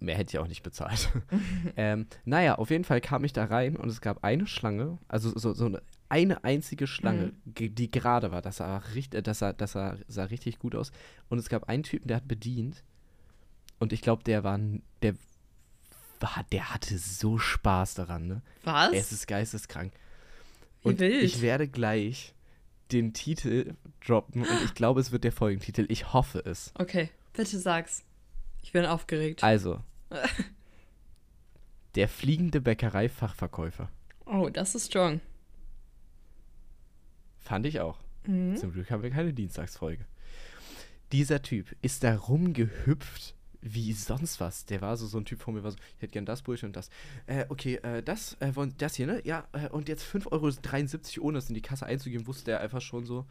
S2: Mehr hätte ich auch nicht bezahlt. ähm, naja, auf jeden Fall kam ich da rein und es gab eine Schlange, also so, so eine, eine einzige Schlange, ge- die gerade war. Das sah, richtig, das, sah, das sah, sah richtig gut aus. Und es gab einen Typen, der hat bedient. Und ich glaube, der war, der war, der hatte so Spaß daran, ne?
S1: Was?
S2: Es ist geisteskrank.
S1: Wie
S2: Und
S1: wild.
S2: ich werde gleich den Titel droppen und ich glaube, es wird der Folgentitel. Ich hoffe es.
S1: okay, bitte sag's. Ich bin aufgeregt.
S2: Also, der fliegende Bäckerei-Fachverkäufer.
S1: Oh, das ist strong.
S2: Fand ich auch.
S1: Mhm.
S2: Zum Glück haben wir keine Dienstagsfolge. Dieser Typ ist da rumgehüpft wie sonst was. Der war so, so ein Typ vor mir, war so, ich hätte gern das Brötchen und das. Äh, okay, äh, das, äh, das hier, ne? Ja, äh, und jetzt 5,73 Euro, ohne es in die Kasse einzugeben, wusste er einfach schon so.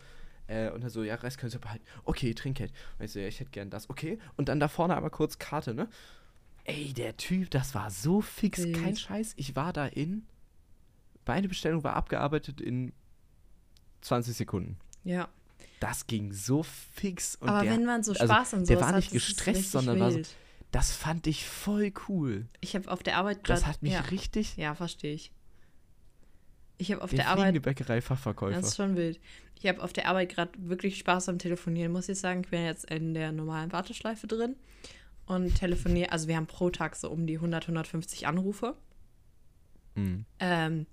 S2: Äh, und er so, ja, Rest können Sie behalten. Okay, Trinkgeld. Und ich so, ja, ich hätte gern das. Okay. Und dann da vorne einmal kurz Karte, ne? Ey, der Typ, das war so fix,
S1: Wild.
S2: kein Scheiß. Ich war da in. Meine Bestellung war abgearbeitet in 20 Sekunden.
S1: Ja.
S2: Das ging so fix. Und
S1: aber
S2: der,
S1: wenn man so
S2: also,
S1: Spaß und so
S2: der war nicht gestresst, sondern war so, Das fand ich voll cool.
S1: Ich habe auf der Arbeit
S2: Das
S1: grad-
S2: hat mich
S1: ja.
S2: richtig.
S1: Ja, verstehe ich. Ich habe auf
S2: der
S1: der Arbeit.
S2: Bäckerei-Fachverkäufer.
S1: Das ist schon wild. Ich habe auf der Arbeit gerade wirklich Spaß am Telefonieren, muss ich sagen. Ich bin jetzt in der normalen Warteschleife drin und telefoniere. Also, wir haben pro Tag so um die 100, 150 Anrufe.
S2: Mhm.
S1: Ähm,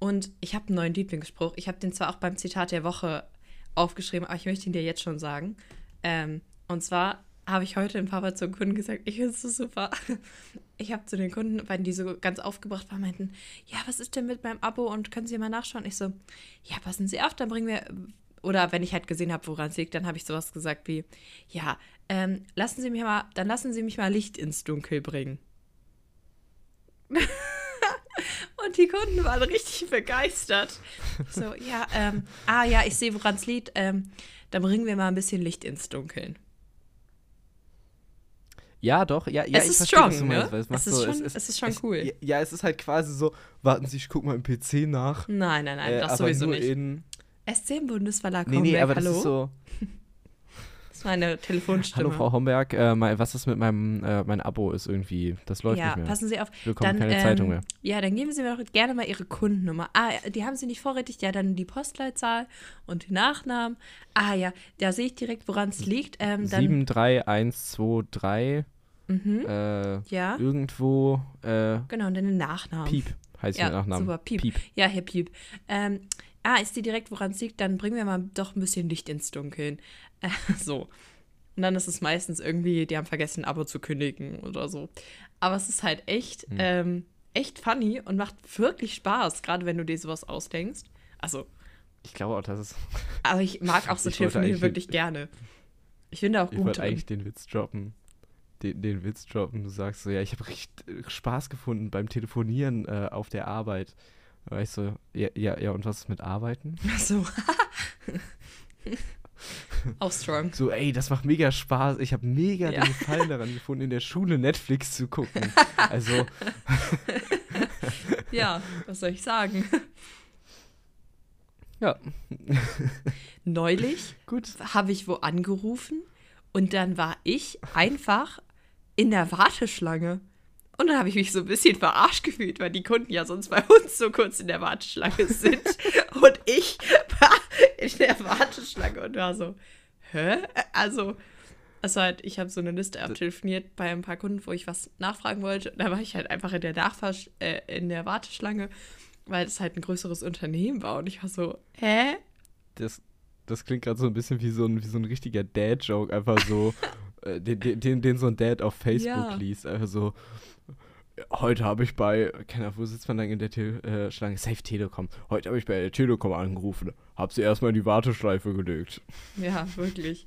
S1: und ich habe einen neuen Lieblingsspruch. Ich habe den zwar auch beim Zitat der Woche aufgeschrieben, aber ich möchte ihn dir jetzt schon sagen. Ähm, und zwar habe ich heute im Papa zum Kunden gesagt, ich finde es so super. Ich habe zu den Kunden, weil die so ganz aufgebracht waren, meinten, ja, was ist denn mit meinem Abo und können Sie mal nachschauen? Ich so, ja, passen Sie auf, dann bringen wir, oder wenn ich halt gesehen habe, woran es liegt, dann habe ich sowas gesagt wie, ja, ähm, lassen Sie mich mal, dann lassen Sie mich mal Licht ins Dunkel bringen. Und die Kunden waren richtig begeistert. So, ja, ähm, ah ja, ich sehe, woran es liegt. Ähm, dann bringen wir mal ein bisschen Licht ins Dunkeln.
S2: Ja, doch, ja, ja
S1: Es
S2: ich
S1: ist
S2: verstehe, was
S1: strong,
S2: du meinst,
S1: ne?
S2: es
S1: Es ist
S2: so,
S1: schon- es ist schon cool.
S2: Ja, ja, es ist halt quasi so, warten Sie, ich guck mal im PC nach.
S1: Nein, nein, nein,
S2: äh,
S1: das sowieso nicht.
S2: in.
S1: SC im Bundesverlag
S2: Nee, nee, aber
S1: hallo?
S2: das ist so.
S1: Das ist meine Telefonstimme.
S2: Hallo Frau Homberg, äh, was ist mit meinem, äh, mein Abo ist irgendwie, das läuft
S1: ja,
S2: nicht mehr.
S1: passen Sie auf.
S2: Wir bekommen
S1: Dann,
S2: keine
S1: ähm,
S2: Zeitung mehr.
S1: Ja, dann geben Sie mir doch gerne mal Ihre Kundennummer. Ah, die haben Sie nicht vorrätig. Ja, dann die Postleitzahl und den Nachnamen. Ah ja, da sehe ich direkt, woran es liegt. Ähm, dann,
S2: 73123,
S1: Mhm,
S2: äh,
S1: ja,
S2: irgendwo, äh,
S1: genau, und dann den Nachnamen.
S2: Piep heißt
S1: Ja,
S2: der Nachname.
S1: super, Piep. Ja, Herr Piep. Ähm, ah, ist die direkt, woran es liegt? Dann bringen wir mal doch ein bisschen Licht ins Dunkeln. Äh, so. Und dann ist es meistens irgendwie, die haben vergessen, ein Abo zu kündigen oder so. Aber es ist halt echt,
S2: Hm.
S1: ähm, echt funny und macht wirklich Spaß, gerade wenn du dir sowas ausdenkst. Also,
S2: Ich glaube auch, das ist.
S1: aber ich mag auch so
S2: Ich wollte
S1: telefonieren
S2: eigentlich-
S1: wirklich gerne. Ich finde auch
S2: Ich
S1: gut
S2: wollte
S1: drin.
S2: eigentlich den Witz droppen. Den, den Witz droppen. Du sagst so, ja, ich habe richtig Spaß gefunden beim Telefonieren äh, auf der Arbeit. War ich so, ja, ja, ja, und was ist mit Arbeiten?
S1: So. auch strong.
S2: So, ey, das macht mega Spaß. Ich habe mega
S1: Ja.
S2: den Gefallen daran gefunden, in der Schule Netflix zu gucken. Also,
S1: Ja, was soll ich sagen?
S2: ja,
S1: Neulich habe ich wo angerufen und dann war ich einfach in der Warteschlange. Und dann habe ich mich so ein bisschen verarscht gefühlt, weil die Kunden ja sonst bei uns so kurz in der Warteschlange sind. und ich war in der Warteschlange und war so, hä? Also, also halt, ich habe so eine Liste abtelefoniert bei ein paar Kunden, wo ich was nachfragen wollte. Und da war ich halt einfach in der Nachfasch äh, in der Warteschlange, weil es halt ein größeres Unternehmen war. Und ich war so, hä?
S2: Das, das klingt gerade so ein bisschen wie so ein, wie so ein richtiger Dad-Joke. Einfach so, äh, den, den- den, so ein Dad auf Facebook
S1: Ja.
S2: liest. Einfach so, heute habe ich bei, keine Ahnung, wo sitzt man dann in der Te äh, Schlange? Safe Telekom. Heute habe ich bei der Telekom angerufen. Hab sie erstmal in die Warteschleife gelegt.
S1: Ja, wirklich.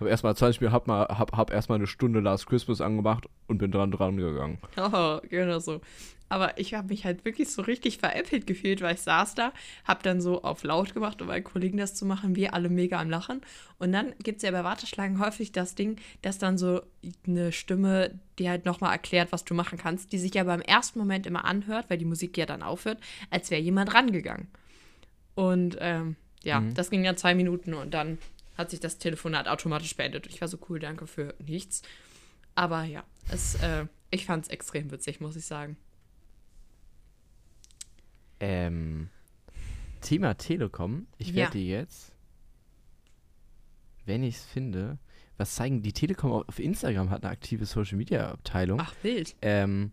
S2: Hab erstmal 20 Minuten, hab, mal, hab, hab erstmal eine Stunde Last Christmas angemacht und bin dran dran gegangen.
S1: Oh, genau so. Aber ich habe mich halt wirklich so richtig veräppelt gefühlt, weil ich saß da, habe dann so auf laut gemacht, um meinen Kollegen das zu machen, wir alle mega am Lachen. Und dann gibt es ja bei Warteschlangen häufig das Ding, dass dann so eine Stimme dir halt nochmal erklärt, was du machen kannst, die sich ja beim ersten Moment immer anhört, weil die Musik ja dann aufhört, als wäre jemand rangegangen. Und ähm, ja,
S2: Mhm.
S1: das ging dann zwei Minuten und dann hat sich das Telefonat automatisch beendet. Ich war so cool, danke für nichts. Aber ja, es, äh, ich fand es extrem witzig, muss ich sagen.
S2: Ähm, Thema Telekom. Ich
S1: Ja.
S2: werde dir jetzt, wenn ich es finde, was zeigen. Die Telekom auf Instagram hat eine aktive Social Media Abteilung.
S1: Ach, wild.
S2: Ähm,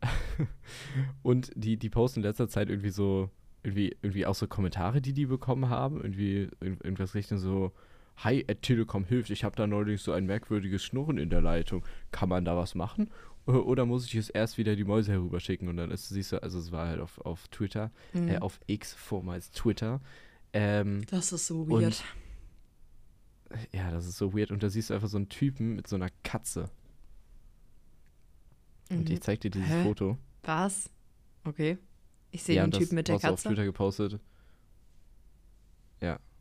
S2: und die, die posten in letzter Zeit irgendwie so, irgendwie, irgendwie auch so Kommentare, die die bekommen haben. Irgendwie irg- irgendwas Richtung so, Hi, Telekom hilft, ich habe da neulich so ein merkwürdiges Schnurren in der Leitung. Kann man da was machen? Oder muss ich es erst wieder die Mäuse herüberschicken? Und dann ist, siehst du, also es war halt auf, auf Twitter,
S1: Mhm.
S2: äh, auf X, vormals Twitter. Ähm,
S1: Das ist so
S2: und-
S1: weird.
S2: ja, das ist so weird. Und da siehst du einfach so einen Typen mit so einer Katze. Und
S1: Mhm.
S2: ich zeig dir dieses
S1: Hä?
S2: Foto.
S1: Was? Okay. Ich sehe
S2: ja,
S1: den
S2: und
S1: Typen mit der
S2: du auf
S1: Katze.
S2: Twitter gepostet.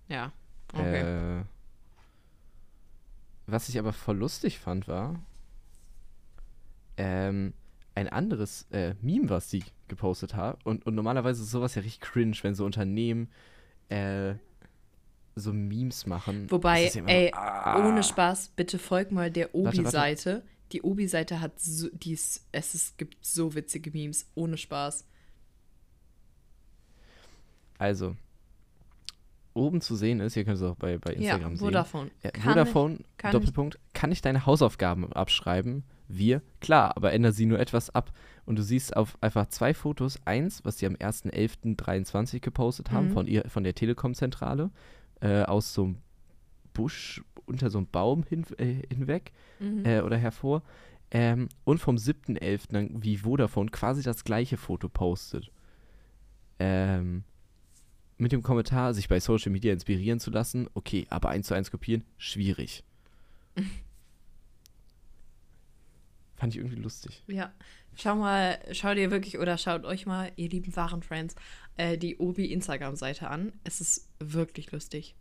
S1: Ja. Okay.
S2: Äh, was ich aber voll lustig fand, war ähm, ein anderes äh, Meme, was sie gepostet haben. Und, und normalerweise ist sowas ja richtig cringe, wenn so Unternehmen äh, so Memes machen.
S1: Wobei,
S2: ja
S1: ey,
S2: so, ah.
S1: ohne Spaß, bitte folg mal der. Obi-Seite. Die Obi-Seite hat so, die ist, es ist, gibt so witzige Memes, ohne Spaß.
S2: Also, oben zu sehen ist, ihr könnt es auch bei, bei Instagram
S1: ja,
S2: sehen.
S1: Vodafone.
S2: Ja,
S1: Kann
S2: Vodafone,
S1: ich- kann
S2: Doppelpunkt, kann ich deine Hausaufgaben abschreiben? Wir, klar, aber ändere sie nur etwas ab. Und du siehst auf einfach zwei Fotos, eins, was sie am 1.11.23 gepostet haben,
S1: Mhm.
S2: von, ihr, von der Telekom-Zentrale, äh, aus so einem Busch, unter so einem Baum hin, äh, hinweg
S1: Mhm.
S2: äh, oder hervor. Ähm, und vom 7.11. dann, wie Vodafone quasi das gleiche Foto postet. Ähm, mit dem Kommentar, sich bei Social Media inspirieren zu lassen, okay, aber eins zu eins kopieren, schwierig. Fand ich irgendwie lustig.
S1: Ja, schau mal, schau dir wirklich oder schaut euch mal, ihr lieben wahren Friends, äh, die Obi Instagram-Seite an. Es ist wirklich lustig.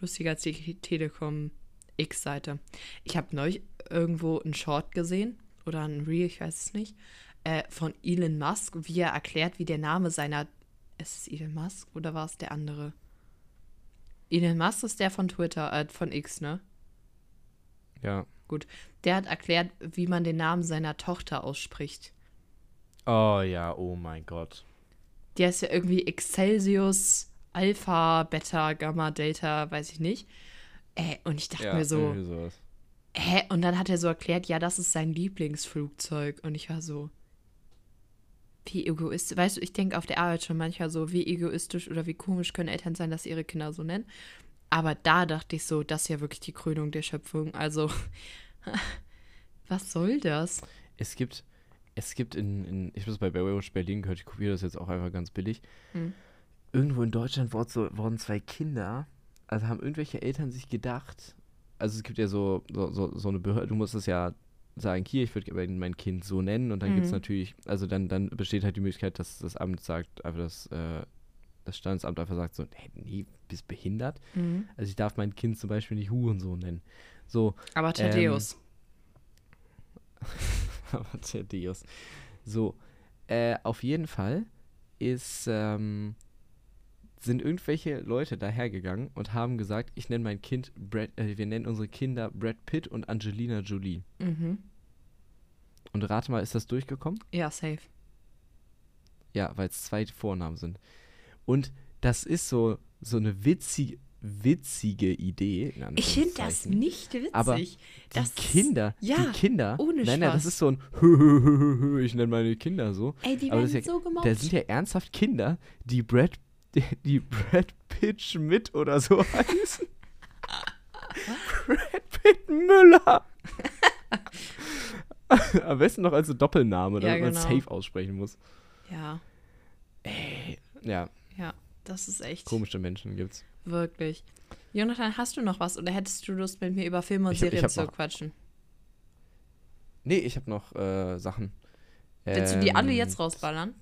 S1: Lustiger als die Telekom X-Seite. Ich habe neulich irgendwo einen Short gesehen oder ein Reel, ich weiß es nicht, äh, von Elon Musk, wie er erklärt, wie der Name seiner. Ist es Elon Musk oder war es der andere? Elon Musk ist der von Twitter, äh, von X, ne?
S2: Ja.
S1: Gut. Der hat erklärt, wie man den Namen seiner Tochter ausspricht.
S2: Oh ja, oh mein Gott.
S1: Der ist ja irgendwie Excelsius, Alpha, Beta, Gamma, Delta, weiß ich nicht. Äh, und ich dachte
S2: Ja,
S1: mir so, hä? Und dann hat er so erklärt, ja, das ist sein Lieblingsflugzeug. Und ich war so, wie egoistisch. Weißt du, ich denke auf der Arbeit schon manchmal so, wie egoistisch oder wie komisch können Eltern sein, dass sie ihre Kinder so nennen. Aber da dachte ich so, das ist ja wirklich die Krönung der Schöpfung. Also, was soll das?
S2: Es gibt, es gibt in, in ich muss bei Baywatch Berlin gehört, ich kopiere das jetzt auch einfach ganz billig.
S1: Hm.
S2: Irgendwo in Deutschland wurden, so, wurden zwei Kinder, also haben irgendwelche Eltern sich gedacht, also es gibt ja so, so, so, so eine Behörde, du musst es ja sagen, hier, ich würde mein, Kind so nennen und dann gibt es
S1: Mhm.
S2: natürlich, also dann, dann besteht halt die Möglichkeit, dass das Amt sagt, einfach das, äh, das Standesamt einfach sagt so, hey, nee, bist behindert.
S1: Mhm.
S2: Also ich darf mein Kind zum Beispiel nicht Hurensohn nennen. So,
S1: Aber Thaddeus.
S2: aber Thaddeus. So, äh, auf jeden Fall ist, ähm, sind irgendwelche Leute dahergegangen und haben gesagt, ich nenne mein Kind Brad, äh, wir nennen unsere Kinder Brad Pitt und Angelina Jolie.
S1: Mhm.
S2: Und rate mal, ist das durchgekommen?
S1: Ja, safe.
S2: Ja, weil es zwei Vornamen sind. Und das ist so, so eine witzige, witzige Idee.
S1: Ich finde das nicht witzig.
S2: Aber Die
S1: das ist-
S2: Kinder,
S1: ja,
S2: die Kinder,
S1: ohne
S2: nein, nein, das ist so ein ich nenne meine Kinder so.
S1: Ey, die
S2: Aber
S1: werden
S2: ja,
S1: so gemobbt.
S2: Da sind ja ernsthaft Kinder, die Brad, die, die Brad Pitt Schmidt oder so heißen. Brad Pitt Müller. Am besten noch als Doppelname,
S1: Ja,
S2: damit man
S1: genau.
S2: safe aussprechen muss.
S1: ja,
S2: Ja,
S1: ja, das ist echt
S2: komische Menschen gibt's.
S1: wirklich. Jonathan, hast du noch was oder hättest du Lust, mit mir über Filme und
S2: Ich ich
S1: Serien
S2: hab
S1: zu
S2: noch-
S1: quatschen?
S2: Nee, ich habe noch äh, Sachen.
S1: Willst du die alle
S2: Ähm,
S1: jetzt rausballern?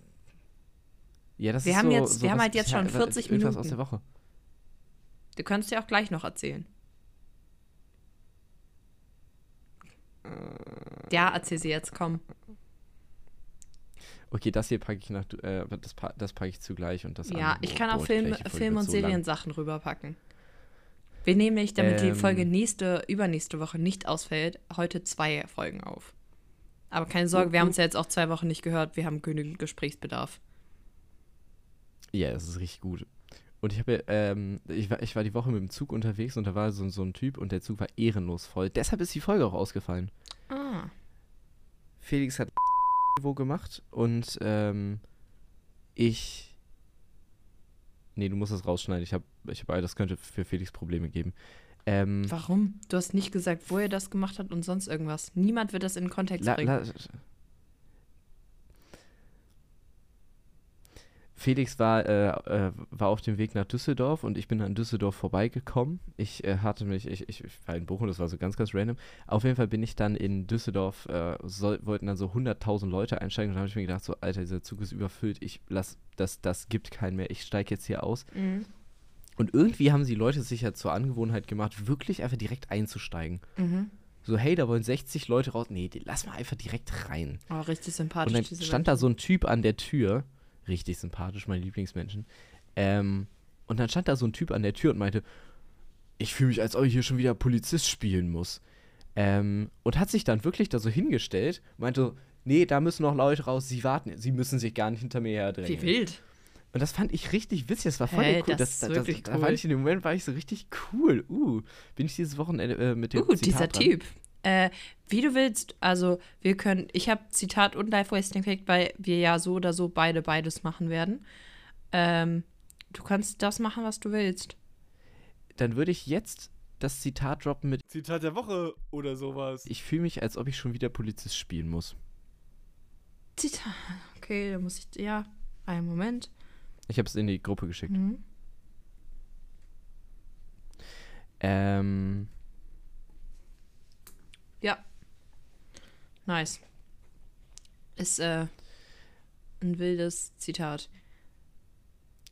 S2: Ja, das
S1: Wir
S2: ist
S1: haben
S2: so,
S1: jetzt-
S2: so
S1: wir haben halt jetzt schon
S2: bisher-
S1: 40
S2: irgendwas aus
S1: Minuten.
S2: der Woche.
S1: Du kannst dir auch gleich noch erzählen. Ja, erzähl sie jetzt, komm.
S2: Okay, das hier packe ich nach, äh, das, pa das packe ich zugleich und das
S1: Ja,
S2: andere-
S1: ich kann auch
S2: die
S1: Film, Film und
S2: so.
S1: Seriensachen rüberpacken. Wir nehmen nämlich, damit die
S2: Ähm.
S1: Folge nächste, übernächste Woche nicht ausfällt, heute zwei Folgen auf. Aber keine Sorge, wir haben uns ja jetzt auch zwei Wochen nicht gehört. Wir haben genügend Gesprächsbedarf.
S2: Ja, das ist richtig gut. Und ich habe, ähm, ich war, ich war die Woche mit dem Zug unterwegs und da war so, so ein Typ und der Zug war ehrenlos voll. Deshalb ist die Folge auch ausgefallen.
S1: Ah.
S2: Felix hat wo gemacht und ähm, ich. Nee, du musst das rausschneiden. Ich habe, ich hab, das könnte für Felix Probleme geben. Ähm,
S1: Warum? Du hast nicht gesagt, wo er das gemacht hat und sonst irgendwas. Niemand wird das in den Kontext
S2: La,
S1: bringen.
S2: la, Felix war, äh, äh, war auf dem Weg nach Düsseldorf und ich bin an Düsseldorf vorbeigekommen. Ich äh, hatte mich, ich, ich war in Bochum, das war so ganz, ganz random. Auf jeden Fall bin ich dann in Düsseldorf, äh, soll, wollten dann so 100.000 Leute einsteigen und da habe ich mir gedacht, so, Alter, dieser Zug ist überfüllt, ich lass, das, das gibt keinen mehr, ich steige jetzt hier aus.
S1: Mhm.
S2: Und irgendwie haben die Leute sich ja zur Angewohnheit gemacht, wirklich einfach direkt einzusteigen.
S1: Mhm.
S2: So, hey, da wollen 60 Leute raus. Nee, lass mal einfach direkt rein.
S1: Oh, richtig
S2: Und
S1: sympathisch.
S2: dann
S1: diese
S2: stand
S1: Leute.
S2: da so ein Typ an der Tür, richtig sympathisch, mein Lieblingsmenschen. Ähm, und dann stand da so ein Typ an der Tür und meinte, ich fühle mich, als ob ich hier schon wieder Polizist spielen muss. Ähm, und hat sich dann wirklich da so hingestellt, meinte, nee, da müssen noch Leute raus, sie warten, sie müssen sich gar nicht hinter mir herdrängen.
S1: Wie wild.
S2: Und das fand ich richtig witzig, das war voll
S1: Hey,
S2: cool.
S1: das
S2: das,
S1: wirklich
S2: da
S1: cool.
S2: war ich in dem Moment, war ich so richtig cool. Uh, bin ich dieses Wochenende äh, mit dem
S1: Uh,
S2: Zitat
S1: dieser
S2: dran?
S1: Typ. Äh, wie du willst, also wir können, ich habe Zitat und Live Wasting Fact, weil wir ja so oder so beide beides machen werden. Ähm, du kannst das machen, was du willst.
S2: Dann würde ich jetzt das Zitat droppen mit
S6: Zitat der Woche oder sowas.
S2: Ich fühle mich, als ob ich schon wieder Polizist spielen muss.
S1: Zitat. Okay, da muss ich, ja, einen Moment.
S2: Ich habe es in die Gruppe geschickt.
S1: Mhm.
S2: Ähm,
S1: Ja. Nice. Ist äh, ein wildes Zitat.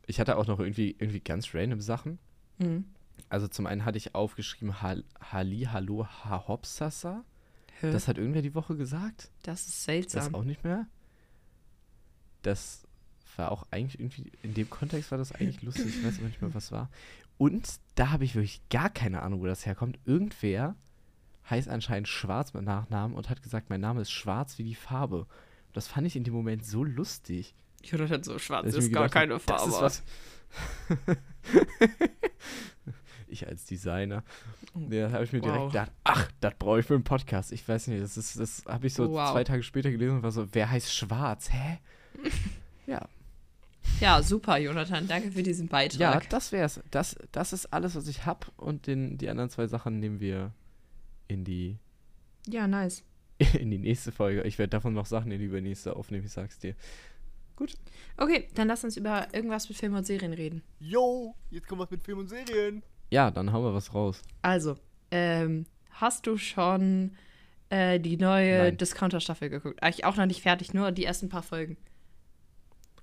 S2: ich hatte auch noch irgendwie, irgendwie ganz random Sachen.
S1: Mhm.
S2: Also zum einen hatte ich aufgeschrieben Hal Halli, Hallo, Ha Hopsasa.
S1: Hä?
S2: Das hat irgendwer die Woche gesagt.
S1: Das ist
S2: Das
S1: seltsam.
S2: auch nicht mehr. Das war auch eigentlich irgendwie, in dem Kontext war das eigentlich lustig. Ich weiß aber nicht mehr, was war. Und da habe ich wirklich gar keine Ahnung, wo das herkommt. Irgendwer heißt anscheinend Schwarz mit Nachnamen und hat gesagt, mein Name ist schwarz wie die Farbe. Das fand ich in dem Moment so lustig.
S1: Jonathan, so schwarz
S2: dass ich
S1: ist gar
S2: hab,
S1: keine
S2: das
S1: Farbe.
S2: ich als Designer. Ja, da habe ich mir direkt
S1: Wow.
S2: gedacht, ach, das brauche ich für einen Podcast. Ich weiß nicht, das ist, das habe ich so
S1: Wow.
S2: zwei Tage später gelesen und war so, wer heißt Schwarz? Hä? ja.
S1: Ja, super, Jonathan. Danke für diesen
S2: Ja,
S1: Beitrag.
S2: das wär's. Das, das ist alles, was ich habe. Und den, die anderen zwei Sachen nehmen wir in die,
S1: Ja, nice.
S2: in die nächste Folge. Ich werde davon noch Sachen in die übernächste aufnehmen, ich sag's dir.
S1: Okay, dann lass uns über irgendwas mit Filmen und Serien reden.
S6: Yo, jetzt kommt was mit Film und Serien.
S2: Ja, dann hauen wir was raus.
S1: Also, ähm, hast du schon äh, die neue. Discounter-Staffel geguckt? Eigentlich auch noch nicht fertig, nur die ersten paar Folgen.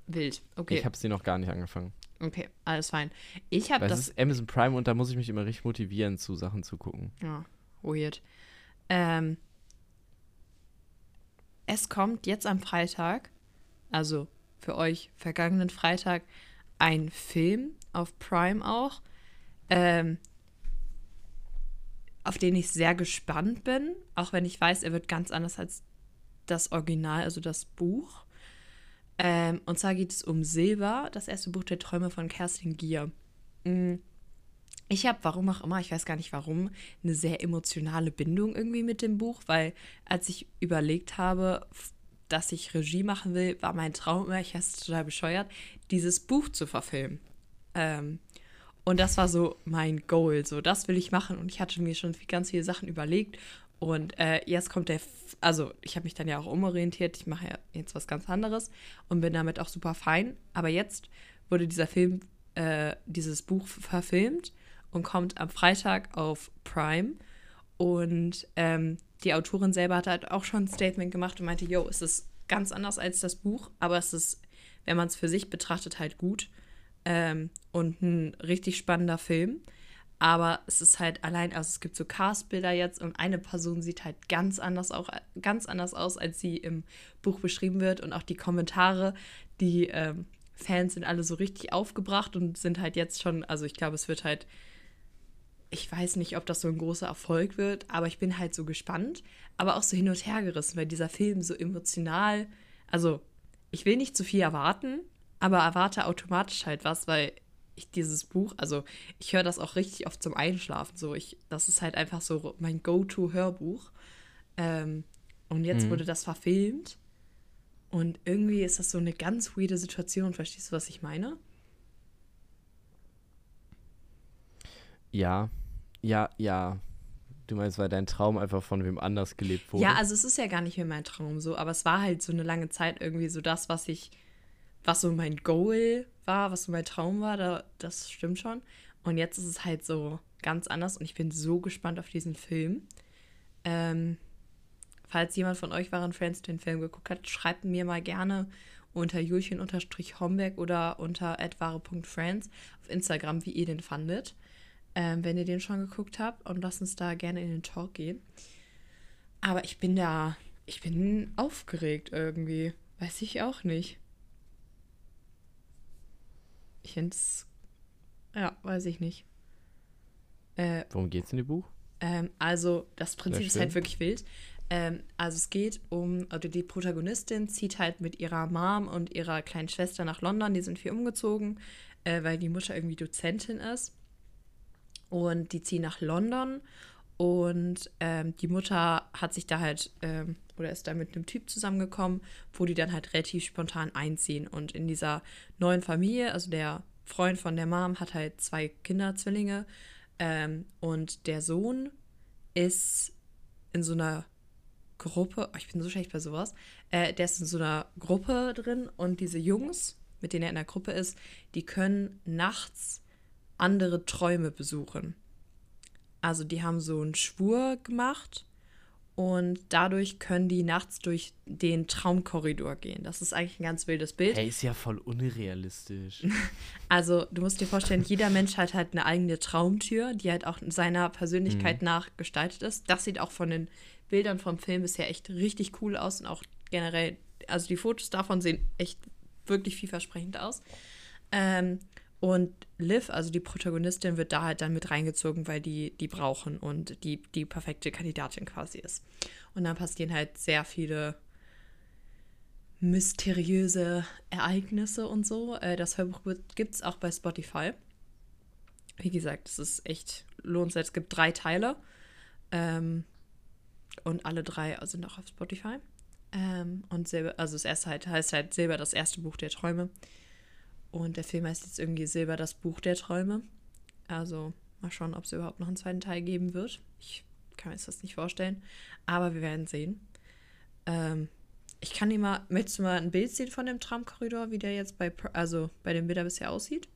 S1: Wild. Okay,
S2: Ich habe sie noch gar nicht angefangen.
S1: okay, alles fein. Ich habe
S2: es
S1: das.
S2: ist Amazon Prime und da muss ich mich immer richtig motivieren, zu Sachen zu gucken.
S1: Ja, weird. Ähm, es kommt jetzt am Freitag, also für euch vergangenen Freitag, ein Film auf Prime auch, ähm, auf den ich sehr gespannt bin, auch wenn ich weiß, er wird ganz anders als das Original, also das Buch. Ähm, und zwar geht es um Silber, das erste Buch der Träume von Kerstin Gier. Mm. Ich habe, warum auch immer, ich weiß gar nicht warum, eine sehr emotionale Bindung irgendwie mit dem Buch, weil als ich überlegt habe, dass ich Regie machen will, war mein Traum immer, ich weiß, total bescheuert, dieses Buch zu verfilmen. Ähm, und das war so mein Goal, so das will ich machen. Und ich hatte mir schon ganz viele Sachen überlegt. Und äh, jetzt kommt der, F also ich habe mich dann ja auch umorientiert, ich mache ja jetzt was ganz anderes und bin damit auch super fein. Aber jetzt wurde dieser Film, äh, dieses Buch verfilmt und kommt am Freitag auf Prime. Und ähm, die Autorin selber hat halt auch schon ein Statement gemacht und meinte, yo, es ist ganz anders als das Buch, aber es ist, wenn man es für sich betrachtet, halt gut. Ähm, und ein richtig spannender Film. Aber es ist halt allein, also es gibt so Castbilder jetzt und eine Person sieht halt ganz anders auch, ganz anders aus, als sie im Buch beschrieben wird. Und auch die Kommentare, die ähm, Fans sind alle so richtig aufgebracht und sind halt jetzt schon, also ich glaube, es wird halt, ich weiß nicht, ob das so ein großer Erfolg wird, aber ich bin halt so gespannt, aber auch so hin und her gerissen, weil dieser Film so emotional, also ich will nicht zu viel erwarten, aber erwarte automatisch halt was, weil ich dieses Buch, also ich höre das auch richtig oft zum Einschlafen. So, ich, das ist halt einfach so mein Go-To-Hörbuch. Ähm, und jetzt
S2: Mhm.
S1: wurde das verfilmt. Und irgendwie ist das so eine ganz weirde Situation. Verstehst du, was ich meine?
S2: Ja, ja, ja. Du meinst, weil dein Traum einfach von wem anders gelebt wurde?
S1: Ja, also es ist ja gar nicht mehr mein Traum so, aber es war halt so eine lange Zeit irgendwie so das, was ich, was so mein Goal war, was so mein Traum war, da, das stimmt schon. Und jetzt ist es halt so ganz anders und ich bin so gespannt auf diesen Film. Ähm, falls jemand von euch Waren Friends den Film geguckt hat, schreibt mir mal gerne unter Julchen-Homberg oder unter @ware.friends auf Instagram, wie ihr den fandet. Ähm, wenn ihr den schon geguckt habt und lasst uns da gerne in den Talk gehen. Aber ich bin da, ich bin aufgeregt irgendwie. Weiß ich auch nicht. Ich finde es, ja, weiß ich nicht. Äh,
S2: Worum geht's in dem Buch?
S1: ähm, also, das Prinzip ist halt wirklich wild. Ähm, also, es geht um, oder die Protagonistin zieht halt mit ihrer Mom und ihrer kleinen Schwester nach London. Die sind viel umgezogen, äh, weil die Mutter irgendwie Dozentin ist. Und die ziehen nach London. Und ähm, die Mutter hat sich da halt, ähm, oder ist da mit einem Typ zusammengekommen, wo die dann halt relativ spontan einziehen. Und in dieser neuen Familie, also der Freund von der Mom hat halt zwei Kinder, Zwillinge. Ähm, und der Sohn ist in so einer Gruppe, oh, ich bin so schlecht bei sowas, äh, der ist in so einer Gruppe drin und diese Jungs, mit denen er in der Gruppe ist, die können nachts andere Träume besuchen. Also die haben so einen Schwur gemacht und dadurch können die nachts durch den Traumkorridor gehen. Das ist eigentlich ein ganz wildes Bild.
S2: Hey, ist ja voll unrealistisch.
S1: Also, du musst dir vorstellen, jeder Mensch hat halt eine eigene Traumtür, die halt auch seiner Persönlichkeit
S2: Mhm.
S1: nach gestaltet ist. Das sieht auch von den Bildern vom Film bisher echt richtig cool aus und auch generell, also die Fotos davon sehen echt wirklich vielversprechend aus. Ähm, und Liv, also die Protagonistin, wird da halt dann mit reingezogen, weil die die brauchen und die die perfekte Kandidatin quasi ist. Und dann passieren halt sehr viele mysteriöse Ereignisse und so. Äh, das Hörbuch gibt es auch bei Spotify. Wie gesagt, es ist echt lohnenswert. Es gibt drei Teile. Ähm, und alle drei sind auch auf Spotify. Ähm, und Silber, also das erste halt, heißt halt Silber, das erste Buch der Träume. Und der Film heißt jetzt irgendwie Silber, das Buch der Träume. Also mal schauen, ob es überhaupt noch einen zweiten Teil geben wird. Ich kann mir das nicht vorstellen. Aber wir werden sehen. Ähm, ich kann dir mal, möchtest du mal ein Bild sehen von dem Traumkorridor, wie der jetzt bei, also bei dem Bilder bisher aussieht?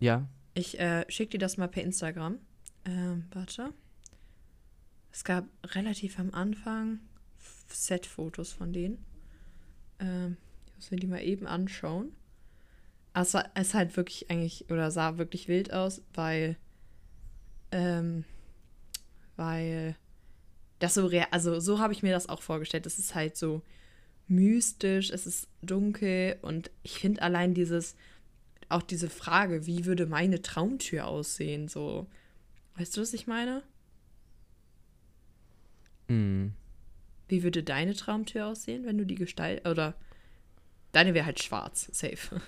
S2: ja,
S1: Ich äh, schicke dir das mal per Instagram. Ähm, warte. Es gab relativ am Anfang Set-Fotos von denen. Ähm, muss mir die mal eben anschauen. Aber es, war, es halt wirklich eigentlich, oder sah wirklich wild aus, weil, ähm, weil das so, rea- also so habe ich mir das auch vorgestellt. Es ist halt so mystisch, es ist dunkel und ich finde allein dieses, auch diese Frage, wie würde meine Traumtür aussehen, so, weißt du, was ich meine?
S2: mhm.
S1: Wie würde deine Traumtür aussehen, wenn du die Gestalt, oder deine wäre halt schwarz, safe.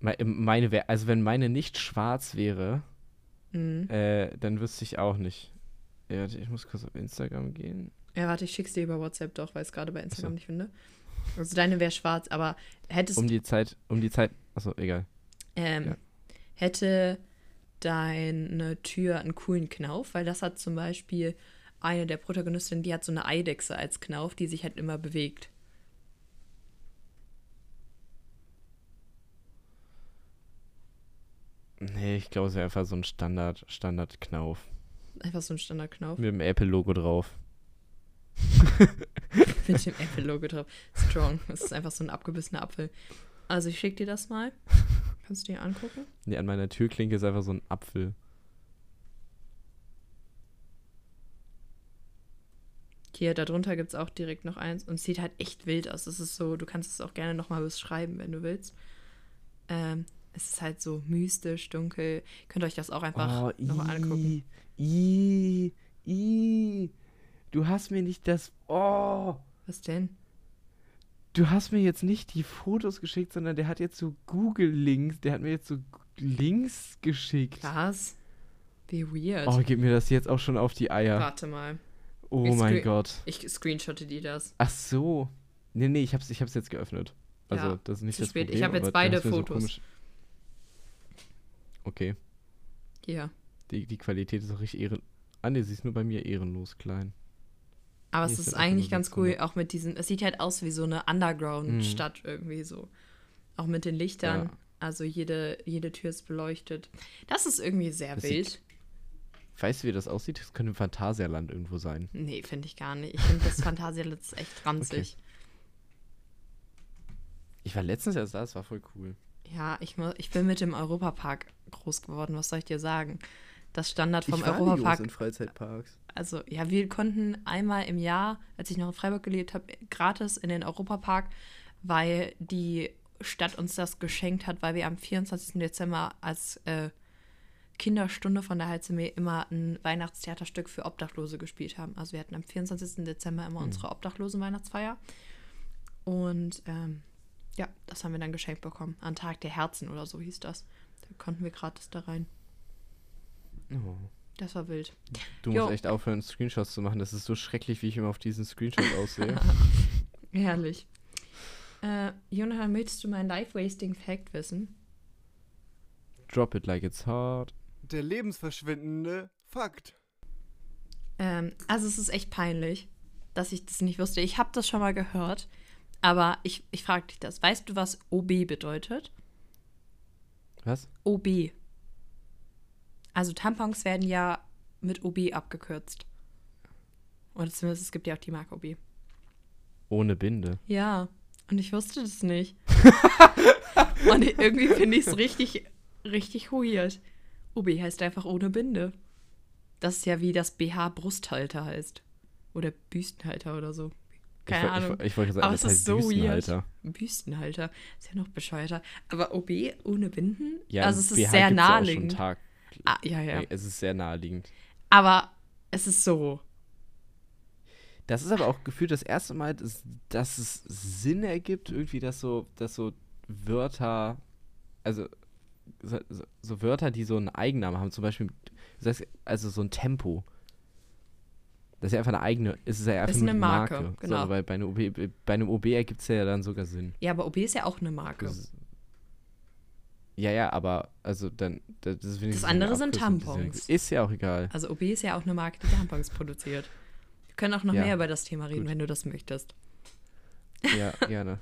S2: Me- meine wäre, also wenn meine nicht schwarz wäre,
S1: Mhm.
S2: äh, dann wüsste ich auch nicht. Ja, warte, ich muss kurz auf Instagram gehen.
S1: Ja, warte, ich schick's dir über WhatsApp doch, weil ich es gerade bei Instagram
S2: so.
S1: nicht finde. Also deine wäre schwarz, aber hättest
S2: Um die Zeit, um die Zeit, achso, egal.
S1: ähm,
S2: ja.
S1: hätte deine Tür einen coolen Knauf, weil das hat zum Beispiel eine der Protagonistinnen, die hat so eine Eidechse als Knauf, die sich halt immer bewegt.
S2: Nee, ich glaube, es wäre einfach so ein Standard, Standard-Knauf.
S1: Einfach so ein Standardknauf.
S2: Mit dem Apple-Logo drauf.
S1: Mit dem Apple-Logo drauf. Strong. Das ist einfach so ein abgebissener Apfel. Also ich schick dir das mal. Kannst du dir angucken?
S2: Nee, an meiner Türklinke ist einfach so ein Apfel.
S1: Hier, darunter gibt es auch direkt noch eins. Und es sieht halt echt wild aus. Es ist so, du kannst es auch gerne nochmal beschreiben, wenn du willst. Ähm, es ist halt so mystisch, dunkel. Könnt ihr euch das auch einfach nochmal angucken.
S2: Oh, I, I, du hast mir nicht das. Oh,
S1: Was denn?
S2: du hast mir jetzt nicht die Fotos geschickt, sondern der hat jetzt so Google-Links. Der hat mir jetzt so Links geschickt.
S1: Was? Wie weird.
S2: Oh, gib mir das jetzt auch schon auf die Eier.
S1: Warte mal.
S2: Oh
S1: Ich
S2: mein Gott.
S1: Ich screenshotte dir das.
S2: Ach so. Nee, nee, ich hab's, ich hab's jetzt geöffnet. Also,
S1: Ja,
S2: das ist nicht
S1: zu
S2: das
S1: spät. Ich
S2: Problem.
S1: hab jetzt beide
S2: so
S1: Fotos.
S2: komisch- okay.
S1: Hier.
S2: Die, die Qualität ist auch richtig ehren... Ah, nee, sie ist nur bei mir ehrenlos klein.
S1: Aber
S2: Nee,
S1: es
S2: ist
S1: eigentlich ganz
S2: 600.
S1: cool, auch mit diesen, es sieht halt aus wie so eine Underground-Stadt irgendwie so. Auch mit den Lichtern.
S2: Ja.
S1: Also jede, jede Tür ist beleuchtet. Das ist irgendwie sehr
S2: Das
S1: wild.
S2: sieht- Weißt du, wie das aussieht? Das könnte im Phantasialand irgendwo sein.
S1: Nee, finde ich gar nicht. Ich finde das Phantasialand ist echt ranzig.
S2: Ich war letztens erst da, das war voll cool.
S1: Ja, ich, ich bin mit dem Europapark groß geworden, was soll ich dir sagen? Das Standard vom
S2: ich war nie
S1: Europapark.
S2: groß in Freizeitparks.
S1: Also, ja, wir konnten einmal im Jahr, als ich noch in Freiburg gelebt habe, gratis in den Europapark, weil die Stadt uns das geschenkt hat, weil wir am 24. Dezember als äh, Kinderstunde von der HCM immer ein Weihnachtstheaterstück für Obdachlose gespielt haben. Also wir hatten am 24. Dezember immer unsere Obdachlosen-Weihnachtsfeier. Und ähm, ja, das haben wir dann geschenkt bekommen. An Tag der Herzen oder so hieß das. Da konnten wir gratis da rein.
S2: Oh.
S1: Das war wild.
S2: Du
S1: Jo.
S2: musst echt aufhören, Screenshots zu machen. Das ist so schrecklich, wie ich immer auf diesen Screenshot aussehe.
S1: Herrlich. Äh, Jonathan, möchtest du meinen Life-Wasting-Fact wissen?
S2: Drop it like it's hard.
S6: Der lebensverschwendende Fakt.
S1: Ähm, also es ist echt peinlich, dass ich das nicht wusste. Ich habe das schon mal gehört, aber ich, ich frage dich das. Weißt du, was OB bedeutet?
S2: Was?
S1: OB. Also Tampons werden ja mit OB abgekürzt. Oder zumindest es gibt ja auch die Marke OB.
S2: Ohne Binde.
S1: Ja, und ich wusste das nicht. und irgendwie finde ich es richtig, richtig weird. OB heißt einfach ohne Binde. Das ist ja wie das BH Brusthalter heißt. Oder Büstenhalter oder so. Keine
S2: ich,
S1: Ahnung.
S2: Ich, ich wollte sagen,
S1: Aber
S2: das
S1: es ist
S2: heißt
S1: so
S2: Büstenhalter.
S1: weird. Büstenhalter. Ist ja noch bescheuerter. Aber OB ohne Binden?
S2: Ja,
S1: also es ist
S2: BH
S1: sehr
S2: auch
S1: naheliegend.
S2: Tag.
S1: Ah, ja, ja.
S2: Es ist sehr naheliegend.
S1: Aber es ist so.
S2: Das ist aber auch gefühlt das erste Mal, dass, dass es Sinn ergibt, irgendwie, dass so, dass so Wörter, also so, so- Wörter, die so einen Eigennamen haben, zum Beispiel, also so ein Tempo. Das ist ja einfach eine eigene, es ist ja einfach
S1: Ist eine
S2: die
S1: Marke,
S2: Marke.
S1: genau.
S2: So, aber bei, einem OB, bei einem OB ergibt es ja dann sogar Sinn.
S1: Ja, aber OB ist ja auch eine Marke.
S2: Das ist- ja, ja, aber also dann das, wenigstens eine
S1: andere sind Tampons.
S2: Ist ja auch egal.
S1: Also OB ist ja auch eine Marke, die Tampons produziert. Wir können auch noch
S2: Ja,
S1: mehr über das Thema reden,
S2: gut.
S1: wenn du das möchtest.
S2: Ja, gerne.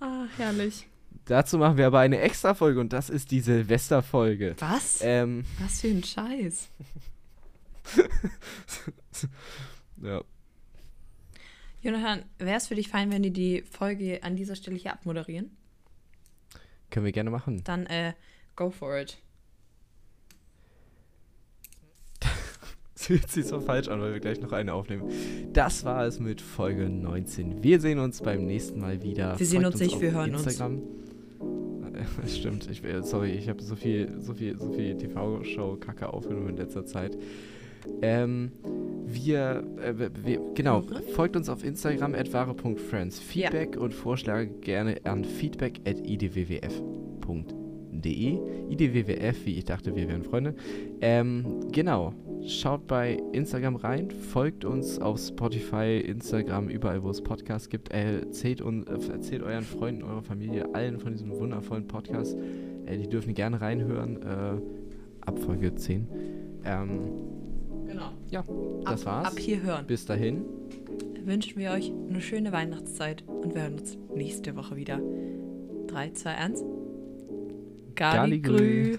S1: Ah, herrlich.
S2: Dazu machen wir aber eine extra Folge und das ist die Silvesterfolge.
S1: Was?
S2: Ähm,
S1: Was für ein Scheiß.
S2: ja.
S1: Jonathan, wäre es für dich fein, wenn die die Folge an dieser Stelle hier abmoderieren?
S2: Können wir gerne machen.
S1: Dann, äh, go for it.
S2: Das fühlt sich so falsch an, weil wir gleich noch eine aufnehmen. Das war es mit Folge 19. Wir sehen uns beim nächsten Mal wieder.
S1: Wir sehen
S2: Folgt
S1: uns nicht, wir hören uns.
S2: Instagram. uns. Stimmt, ich, äh, sorry, ich habe so viel, so viel, so viel TV-Show-Kacke aufgenommen in letzter Zeit. Ähm, wir, äh, wir, genau, folgt uns auf Instagram at wahre.friends.
S1: Ja.
S2: Feedback und Vorschläge gerne an feedback at idwwf.de. IDWWF, wie ich dachte, wir wären Freunde. Ähm, genau. Schaut bei Instagram rein, folgt uns auf Spotify, Instagram, überall, wo es Podcasts gibt. Äh, erzählt, und, äh, erzählt euren Freunden, eurer Familie, allen von diesem wundervollen Podcast. Äh, die dürfen gerne reinhören. Äh, ab Folge 10. Ähm,
S1: Genau.
S2: ja, das
S1: ab,
S2: war's.
S1: Ab hier hören.
S2: Bis dahin.
S1: Wünschen wir euch eine schöne Weihnachtszeit und wir hören uns nächste Woche wieder. 3, 2, 1.
S2: Galligrü.
S1: Galligrü.